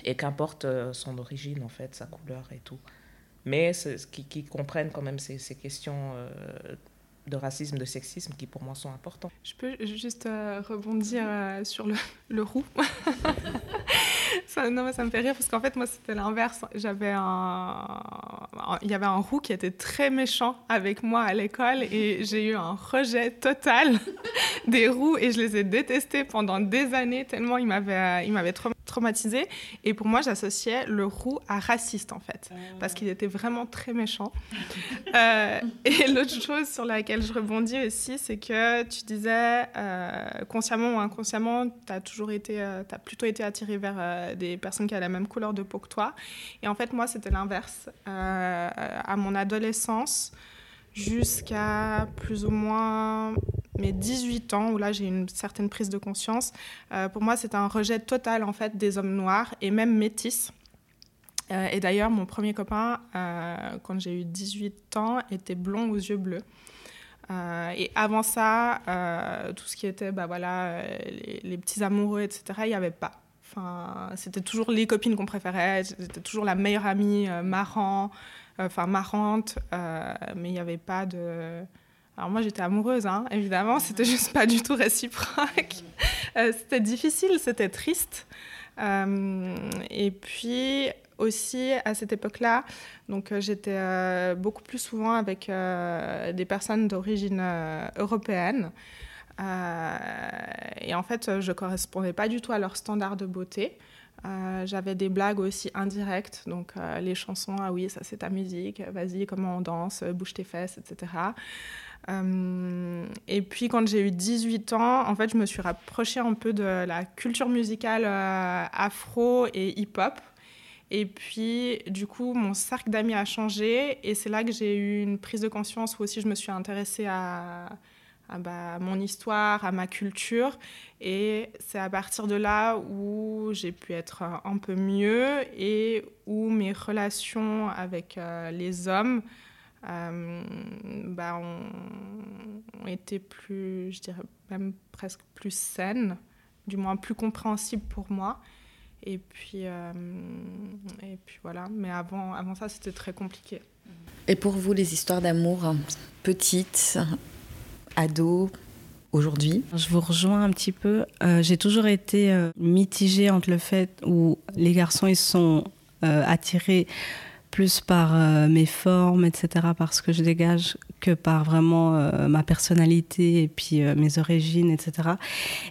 et qu'importe euh, son origine, en fait, sa couleur et tout. Mais qui, qui comprennent quand même ces, ces questions euh, de racisme, de sexisme qui pour moi sont importants. Je peux juste rebondir sur le, roux. ça, non, ça me fait rire parce qu'en fait, moi, c'était l'inverse. J'avais un... Il y avait un roux qui était très méchant avec moi à l'école et j'ai eu un rejet total des roux et je les ai détestés pendant des années tellement ils m'avaient, ils m'avaient. Et pour moi, j'associais le roux à raciste, en fait, parce qu'il était vraiment très méchant. Euh, et l'autre chose sur laquelle je rebondis aussi, c'est que tu disais, euh, consciemment ou inconsciemment, tu as toujours été, euh, tu as plutôt été attiré vers des personnes qui avaient la même couleur de peau que toi. Et en fait, moi, c'était l'inverse. à mon adolescence, jusqu'à plus ou moins mes 18 ans, où là j'ai une certaine prise de conscience, euh, pour moi c'était un rejet total en fait des hommes noirs et même métis. Euh, et d'ailleurs, mon premier copain, euh, quand j'ai eu 18 ans, était blond aux yeux bleus. et avant ça, tout ce qui était bah, voilà, les, petits amoureux, etc., il n'y avait pas. Enfin, c'était toujours les copines qu'on préférait, c'était toujours la meilleure amie, marrant, enfin marrante, mais il n'y avait pas de alors moi j'étais amoureuse, hein, évidemment, c'était juste pas du tout réciproque. Euh, c'était difficile, c'était triste. Euh, et puis aussi à cette époque-là, donc euh, j'étais beaucoup plus souvent avec des personnes d'origine européenne. et en fait, je correspondais pas du tout à leur standard de beauté. J'avais des blagues aussi indirectes, donc les chansons, ah oui, ça c'est ta musique, vas-y, comment on danse, bouge tes fesses, etc. Euh, et puis quand j'ai eu 18 ans, en fait, je me suis rapprochée un peu de la culture musicale euh, afro et hip-hop. Et puis, du coup, mon cercle d'amis a changé. Et c'est là que j'ai eu une prise de conscience où aussi je me suis intéressée à, bah, mon histoire, à ma culture. Et c'est à partir de là où j'ai pu être un peu mieux et où mes relations avec euh, les hommes euh, bah, ont, été plus, je dirais même presque plus saines, du moins plus compréhensibles pour moi. Et puis, euh, et puis voilà, mais avant, avant ça, c'était très compliqué. Et pour vous, les histoires d'amour petites, ados, aujourd'hui Je vous rejoins un petit peu. Euh, j'ai toujours été mitigée entre le fait où les garçons, ils sont attirés plus par euh, mes formes, etc., parce que je dégage, que par vraiment euh, ma personnalité et puis euh, mes origines, etc.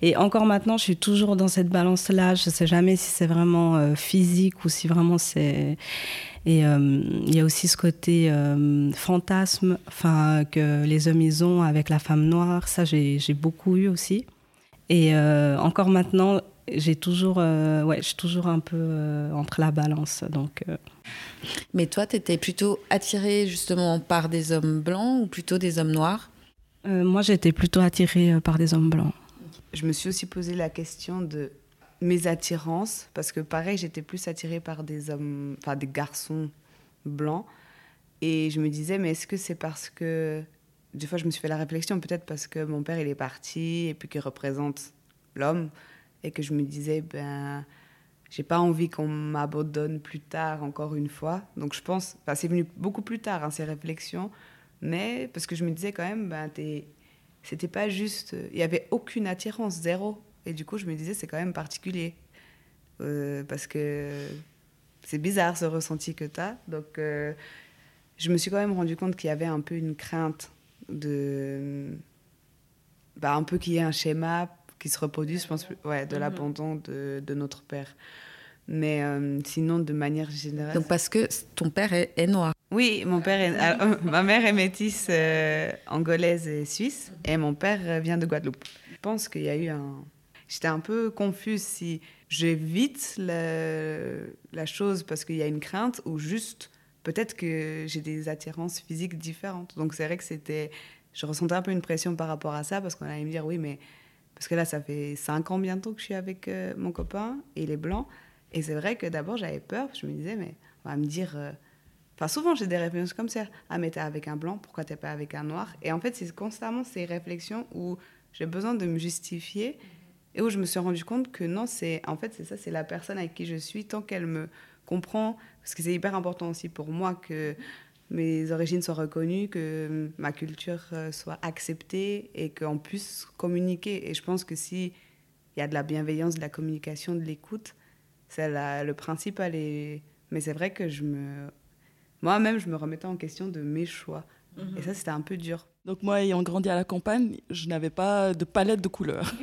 Et encore maintenant, je suis toujours dans cette balance-là. Je ne sais jamais si c'est vraiment physique ou si vraiment c'est... Et il y a aussi ce côté fantasme que les hommes ils ont avec la femme noire. Ça, j'ai beaucoup eu aussi. Et encore maintenant, j'ai toujours, ouais, je suis toujours un peu entre la balance. Donc, mais toi, tu étais plutôt attirée justement par des hommes blancs ou plutôt des hommes noirs? Euh, Moi, j'étais plutôt attirée euh, par des hommes blancs. Je me suis aussi posé la question de mes attirances, parce que pareil, j'étais plus attirée par des hommes, enfin des garçons blancs. Et je me disais, mais est-ce que c'est parce que. Des fois, je me suis fait la réflexion, peut-être parce que mon père, il est parti, et puis qu'il représente l'homme, et que je me disais, ben j'ai pas envie qu'on m'abandonne plus tard encore une fois. Donc je pense, enfin, c'est venu beaucoup plus tard hein, ces réflexions, mais parce que je me disais quand même, ben c'était pas juste, il y avait aucune attirance, zéro. Et du coup je me disais c'est quand même particulier euh, parce que c'est bizarre ce ressenti que tu as. Donc euh, je me suis quand même rendu compte qu'il y avait un peu une crainte de, bah, un peu qu'il y ait un schéma qui se reproduisent, je pense, ouais, de mhm. l'abandon de, de, notre père. Mais euh, sinon, de manière générale. Donc, parce que ton père est, noir Oui, mon père est. Ah, ma mère est métisse euh, angolaise et suisse, et mon père vient de Guadeloupe. Je pense qu'il y a eu un. J'étais un peu confuse si j'évite la, la chose parce qu'il y a une crainte ou juste peut-être que j'ai des attirances physiques différentes. Donc, c'est vrai que c'était. Je ressentais un peu une pression par rapport à ça parce qu'on allait me dire oui, mais parce que là, ça fait cinq ans bientôt que je suis avec euh, mon copain et il est blanc. Et c'est vrai que d'abord, j'avais peur. Je me disais, mais on va me dire. Euh, enfin, souvent, j'ai des réflexions comme ça. Ah, mais t'es avec un blanc, pourquoi t'es pas avec un noir? Et en fait, c'est constamment ces réflexions où j'ai besoin de me justifier et où je me suis rendu compte que non, c'est en fait, c'est ça, c'est la personne avec qui je suis tant qu'elle me comprend. Parce que c'est hyper important aussi pour moi que mes origines soient reconnues, que ma culture euh, soit acceptée et qu'on puisse communiquer. Et je pense que si il y a de la bienveillance, de la communication, de l'écoute, c'est le principal. Et... Mais c'est vrai que je me... moi-même, je me remettais en question de mes choix. Mhm. Et ça, c'était un peu dur. Donc moi, ayant grandi à la campagne, je n'avais pas de palette de couleurs,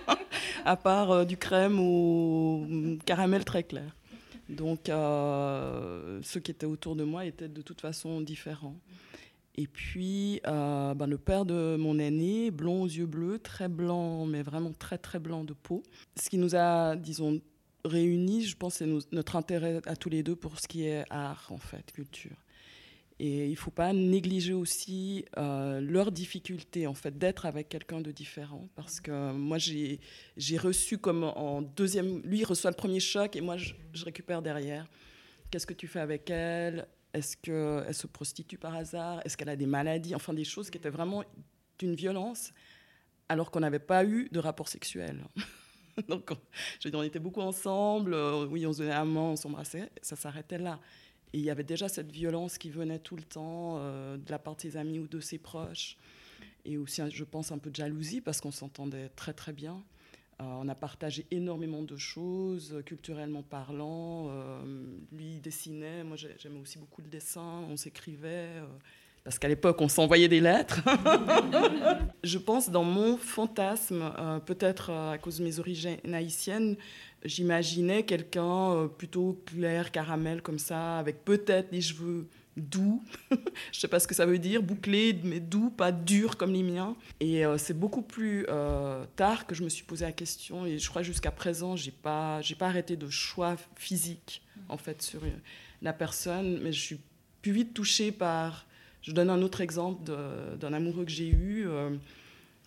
à part euh, du crème ou caramel très clair. Donc, euh, ceux qui étaient autour de moi étaient de toute façon différents. Et puis, euh, ben, le père de mon aîné, blond aux yeux bleus, très blanc, mais vraiment très très blanc de peau. Ce qui nous a, disons, réunis, je pense, c'est notre intérêt à tous les deux pour ce qui est art, en fait, culture. Et il ne faut pas négliger aussi euh, leur difficulté en fait d'être avec quelqu'un de différent. Parce que moi, j'ai reçu comme en deuxième... Lui, reçoit le premier choc et moi, je, récupère derrière. Qu'est-ce que tu fais avec elle? Est-ce qu'elle se prostitue par hasard? Est-ce qu'elle a des maladies? Enfin, des choses qui étaient vraiment d'une violence alors qu'on n'avait pas eu de rapport sexuel. Donc, je on était beaucoup ensemble. Euh, oui, on se donnait un main, on s'embrassait. Ça s'arrêtait là. Il y avait déjà cette violence qui venait tout le temps euh, de la part de ses amis ou de ses proches. Et aussi, je pense, un peu de jalousie parce qu'on s'entendait très très bien. Euh, on a partagé énormément de choses, culturellement parlant. Euh, lui, dessinait, moi j'aimais aussi beaucoup le dessin, on s'écrivait. parce qu'à l'époque, on s'envoyait des lettres. je pense, dans mon fantasme, peut-être à cause de mes origines haïtiennes, j'imaginais quelqu'un euh, plutôt clair, caramel comme ça, avec peut-être des cheveux doux, je sais pas ce que ça veut dire, bouclés, mais doux, pas durs comme les miens. Et euh, c'est beaucoup plus euh, tard que je me suis posé la question, et je crois jusqu'à présent, j'ai pas, j'ai pas arrêté de choix physique en fait sur la personne, mais je suis plus vite touchée par. Je donne un autre exemple d'un amoureux que j'ai eu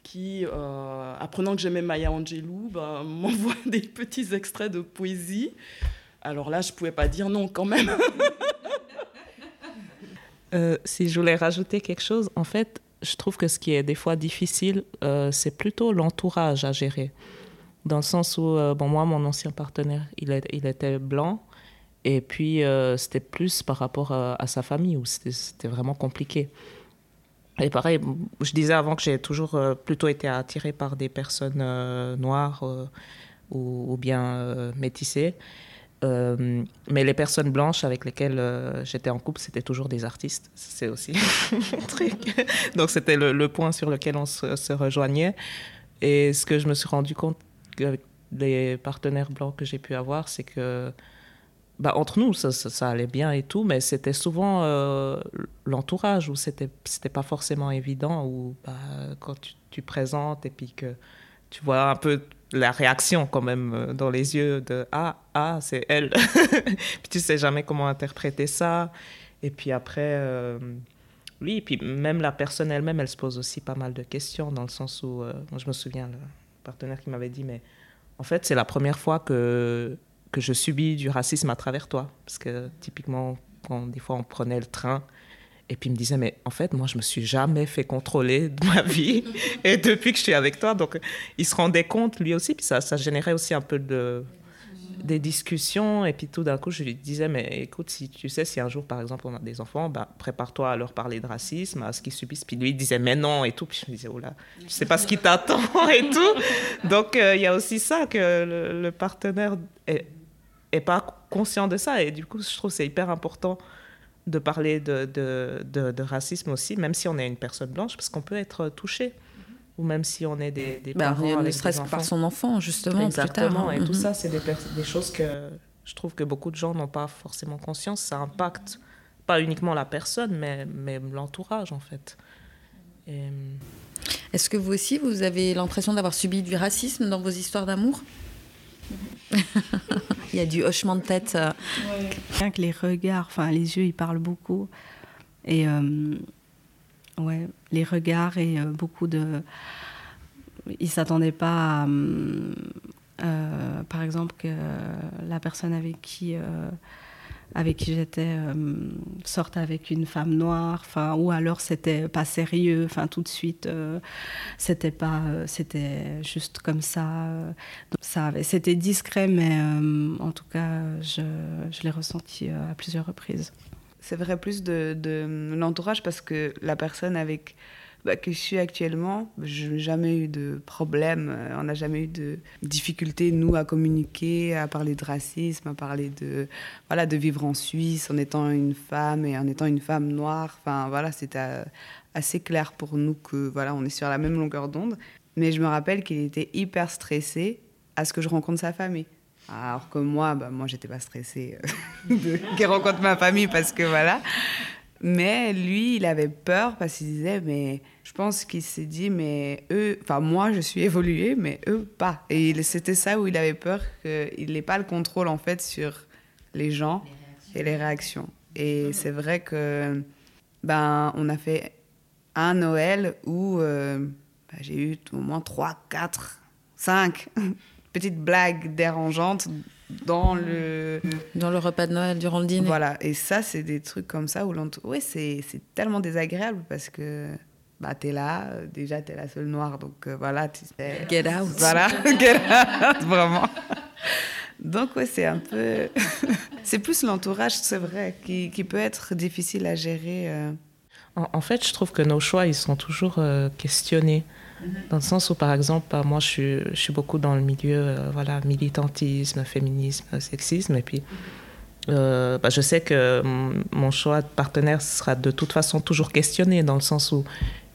qui, euh, apprenant que j'aimais Maya Angelou, ben, m'envoie des petits extraits de poésie. Alors là, je ne pouvais pas dire non quand même. Euh, si je voulais rajouter quelque chose, en fait, je trouve que ce qui est des fois difficile, euh, c'est plutôt l'entourage à gérer. Dans le sens où, bon, moi, mon ancien partenaire, il était blanc. Et puis, c'était plus par rapport à sa famille, où c'était vraiment compliqué. Et pareil, je disais avant que j'ai toujours euh, plutôt été attirée par des personnes euh, noires euh, ou, bien métissées. mais les personnes blanches avec lesquelles j'étais en couple, c'était toujours des artistes. C'est aussi mon truc. Donc c'était le, point sur lequel on se, rejoignait. Et ce que je me suis rendu compte avec les partenaires blancs que j'ai pu avoir, c'est que bah, entre nous, ça, ça, allait bien et tout, mais c'était souvent euh, l'entourage où c'était c'était pas forcément évident, où bah, quand tu, tu, présentes et puis que tu vois un peu la réaction quand même euh, dans les yeux de ah ah c'est elle, puis tu sais jamais comment interpréter ça, et puis après euh, oui, et puis même la personne elle-même, elle se pose aussi pas mal de questions dans le sens où je me souviens le partenaire qui m'avait dit mais en fait c'est la première fois que que je subis du racisme à travers toi. Parce que typiquement, quand des fois on prenait le train, et puis il me disait, mais en fait, moi, je me suis jamais fait contrôler de ma vie. Et depuis que je suis avec toi, donc il se rendait compte, lui aussi, puis ça, ça générait aussi un peu de, des discussions. Et puis tout d'un coup, je lui disais, mais écoute, si tu sais, si un jour, par exemple, on a des enfants, bah, prépare-toi à leur parler de racisme, à ce qu'ils subissent. Puis lui, il disait, mais non, et tout. Puis je me disais, oh là, je sais pas ce qui t'attend et tout. Donc euh, il y a aussi ça que le, le partenaire est est pas conscient de ça. Et du coup, je trouve c'est hyper important de parler de, de, de, racisme aussi, même si on est une personne blanche, parce qu'on peut être touché. Ou même si on est des, des bah, parents. Ne serait-ce que par son enfant, justement. Exactement. Plus tard. Et tout mhm. ça, c'est des, des, choses que je trouve que beaucoup de gens n'ont pas forcément conscience. Ça impacte pas uniquement la personne, mais, mais l'entourage, en fait. Est-ce que vous aussi, vous avez l'impression d'avoir subi du racisme dans vos histoires d'amour? Il y a du hochement de tête. Euh. Rien que les regards, enfin les yeux, ils parlent beaucoup. Et euh, ouais, les regards et euh, beaucoup de. Ils s'attendaient pas à, par exemple, que la personne avec qui avec qui j'étais euh, avec une femme noire, enfin, ou alors c'était pas sérieux, enfin tout de suite, euh, c'était pas, euh, c'était juste comme ça. ça c'était discret, mais en tout cas, je, je l'ai ressenti à plusieurs reprises. c'est vrai plus de, de l'entourage parce que la personne avec bah, que je suis actuellement, je n'ai jamais eu de problème, euh, on n'a jamais eu de difficulté, nous, à communiquer, à parler de racisme, à parler de, voilà, de vivre en Suisse en étant une femme et en étant une femme noire. Enfin, voilà, c'était euh, assez clair pour nous que, voilà, on est sur la même longueur d'onde. Mais je me rappelle qu'il était hyper stressé à ce que je rencontre sa famille. Alors que moi, bah, moi, j'étais pas stressée euh, qu'il rencontre ma famille parce que voilà. Mais lui, il avait peur parce qu'il disait, mais je pense qu'il s'est dit, mais eux, enfin moi, je suis évoluée, mais eux, pas. Et c'était ça où il avait peur qu'il n'ait pas le contrôle, en fait, sur les gens et les réactions. Et c'est vrai que, ben, on a fait un Noël où euh, ben, j'ai eu au moins 3, 4, 5 petites blagues dérangeantes dans le dans le repas de Noël durant le dîner. Voilà, et ça c'est des trucs comme ça où ouais, c'est c'est tellement désagréable parce que bah t'es là, déjà t'es la seule noire donc euh, voilà, tu sais get out. Voilà, get out vraiment. Donc ouais, c'est un peu c'est plus l'entourage, c'est vrai, qui, qui, peut être difficile à gérer. Euh. En, fait, je trouve que nos choix, ils sont toujours euh, questionnés. Dans le sens où, par exemple, bah, moi, je suis, je suis beaucoup dans le milieu, euh, voilà, militantisme, féminisme, sexisme. Et puis, euh, bah, je sais que mon choix de partenaire sera de toute façon toujours questionné, dans le sens où,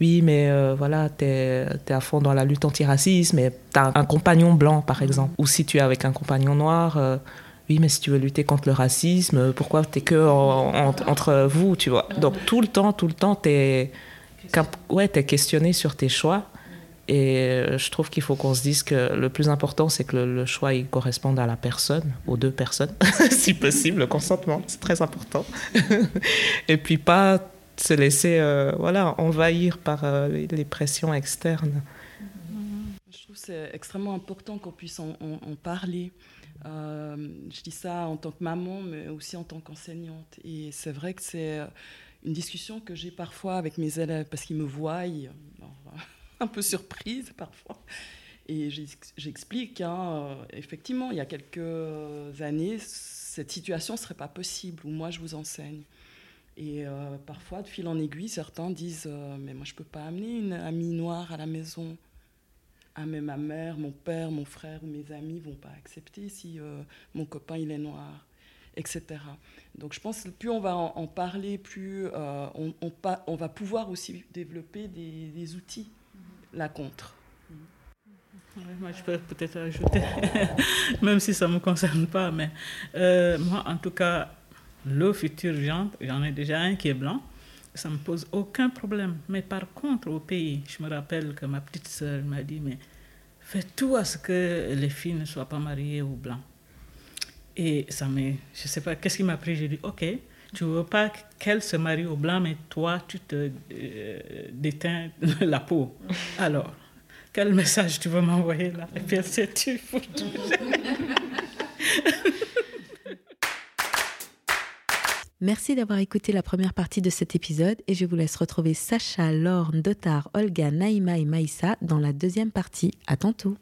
oui, mais euh, voilà, tu es, à fond dans la lutte anti-racisme et tu as un compagnon blanc, par exemple. Ou si tu es avec un compagnon noir, oui, mais si tu veux lutter contre le racisme, pourquoi tu es que entre vous, tu vois? Donc, tout le temps, tout le temps, tu es, ouais, es questionné sur tes choix. Et euh, je trouve qu'il faut qu'on se dise que le plus important, c'est que le, choix il corresponde à la personne, aux deux personnes, si possible, le consentement, c'est très important. et puis pas se laisser euh, voilà, envahir par euh, les, pressions externes. Je trouve que c'est extrêmement important qu'on puisse en, en, parler. je dis ça en tant que maman, mais aussi en tant qu'enseignante. Et c'est vrai que c'est une discussion que j'ai parfois avec mes élèves parce qu'ils me voient un peu surprise parfois. Et j'explique, hein, euh, effectivement, il y a quelques années, cette situation ne serait pas possible, ou moi je vous enseigne. Et euh, parfois, de fil en aiguille, certains disent euh, Mais moi je ne peux pas amener une amie noire à la maison. Ah, mais ma mère, mon père, mon frère ou mes amis vont pas accepter si mon copain il est noir, etc. Donc je pense que plus on va en, parler, plus on, va pouvoir aussi développer des outils la contre. moi, je peux peut-être ajouter, même si ça ne me concerne pas, mais euh, moi, en tout cas, le futur j'en ai déjà un qui est blanc, ça ne me pose aucun problème. Mais par contre, au pays, je me rappelle que ma petite sœur m'a dit, mais fais tout à ce que les filles ne soient pas mariées aux blancs. Et ça m'a, je ne sais pas, qu'est-ce qui m'a pris? J'ai dit, ok, tu veux pas qu'elle se marie au blanc, mais toi, tu te euh, déteins la peau. Alors, quel message tu veux m'envoyer là? Et puis, tu Merci d'avoir écouté la première partie de cet épisode et je vous laisse retrouver Sacha, Laure, Dotar, Olga, Naïma et Maïssa dans la deuxième partie. À tantôt.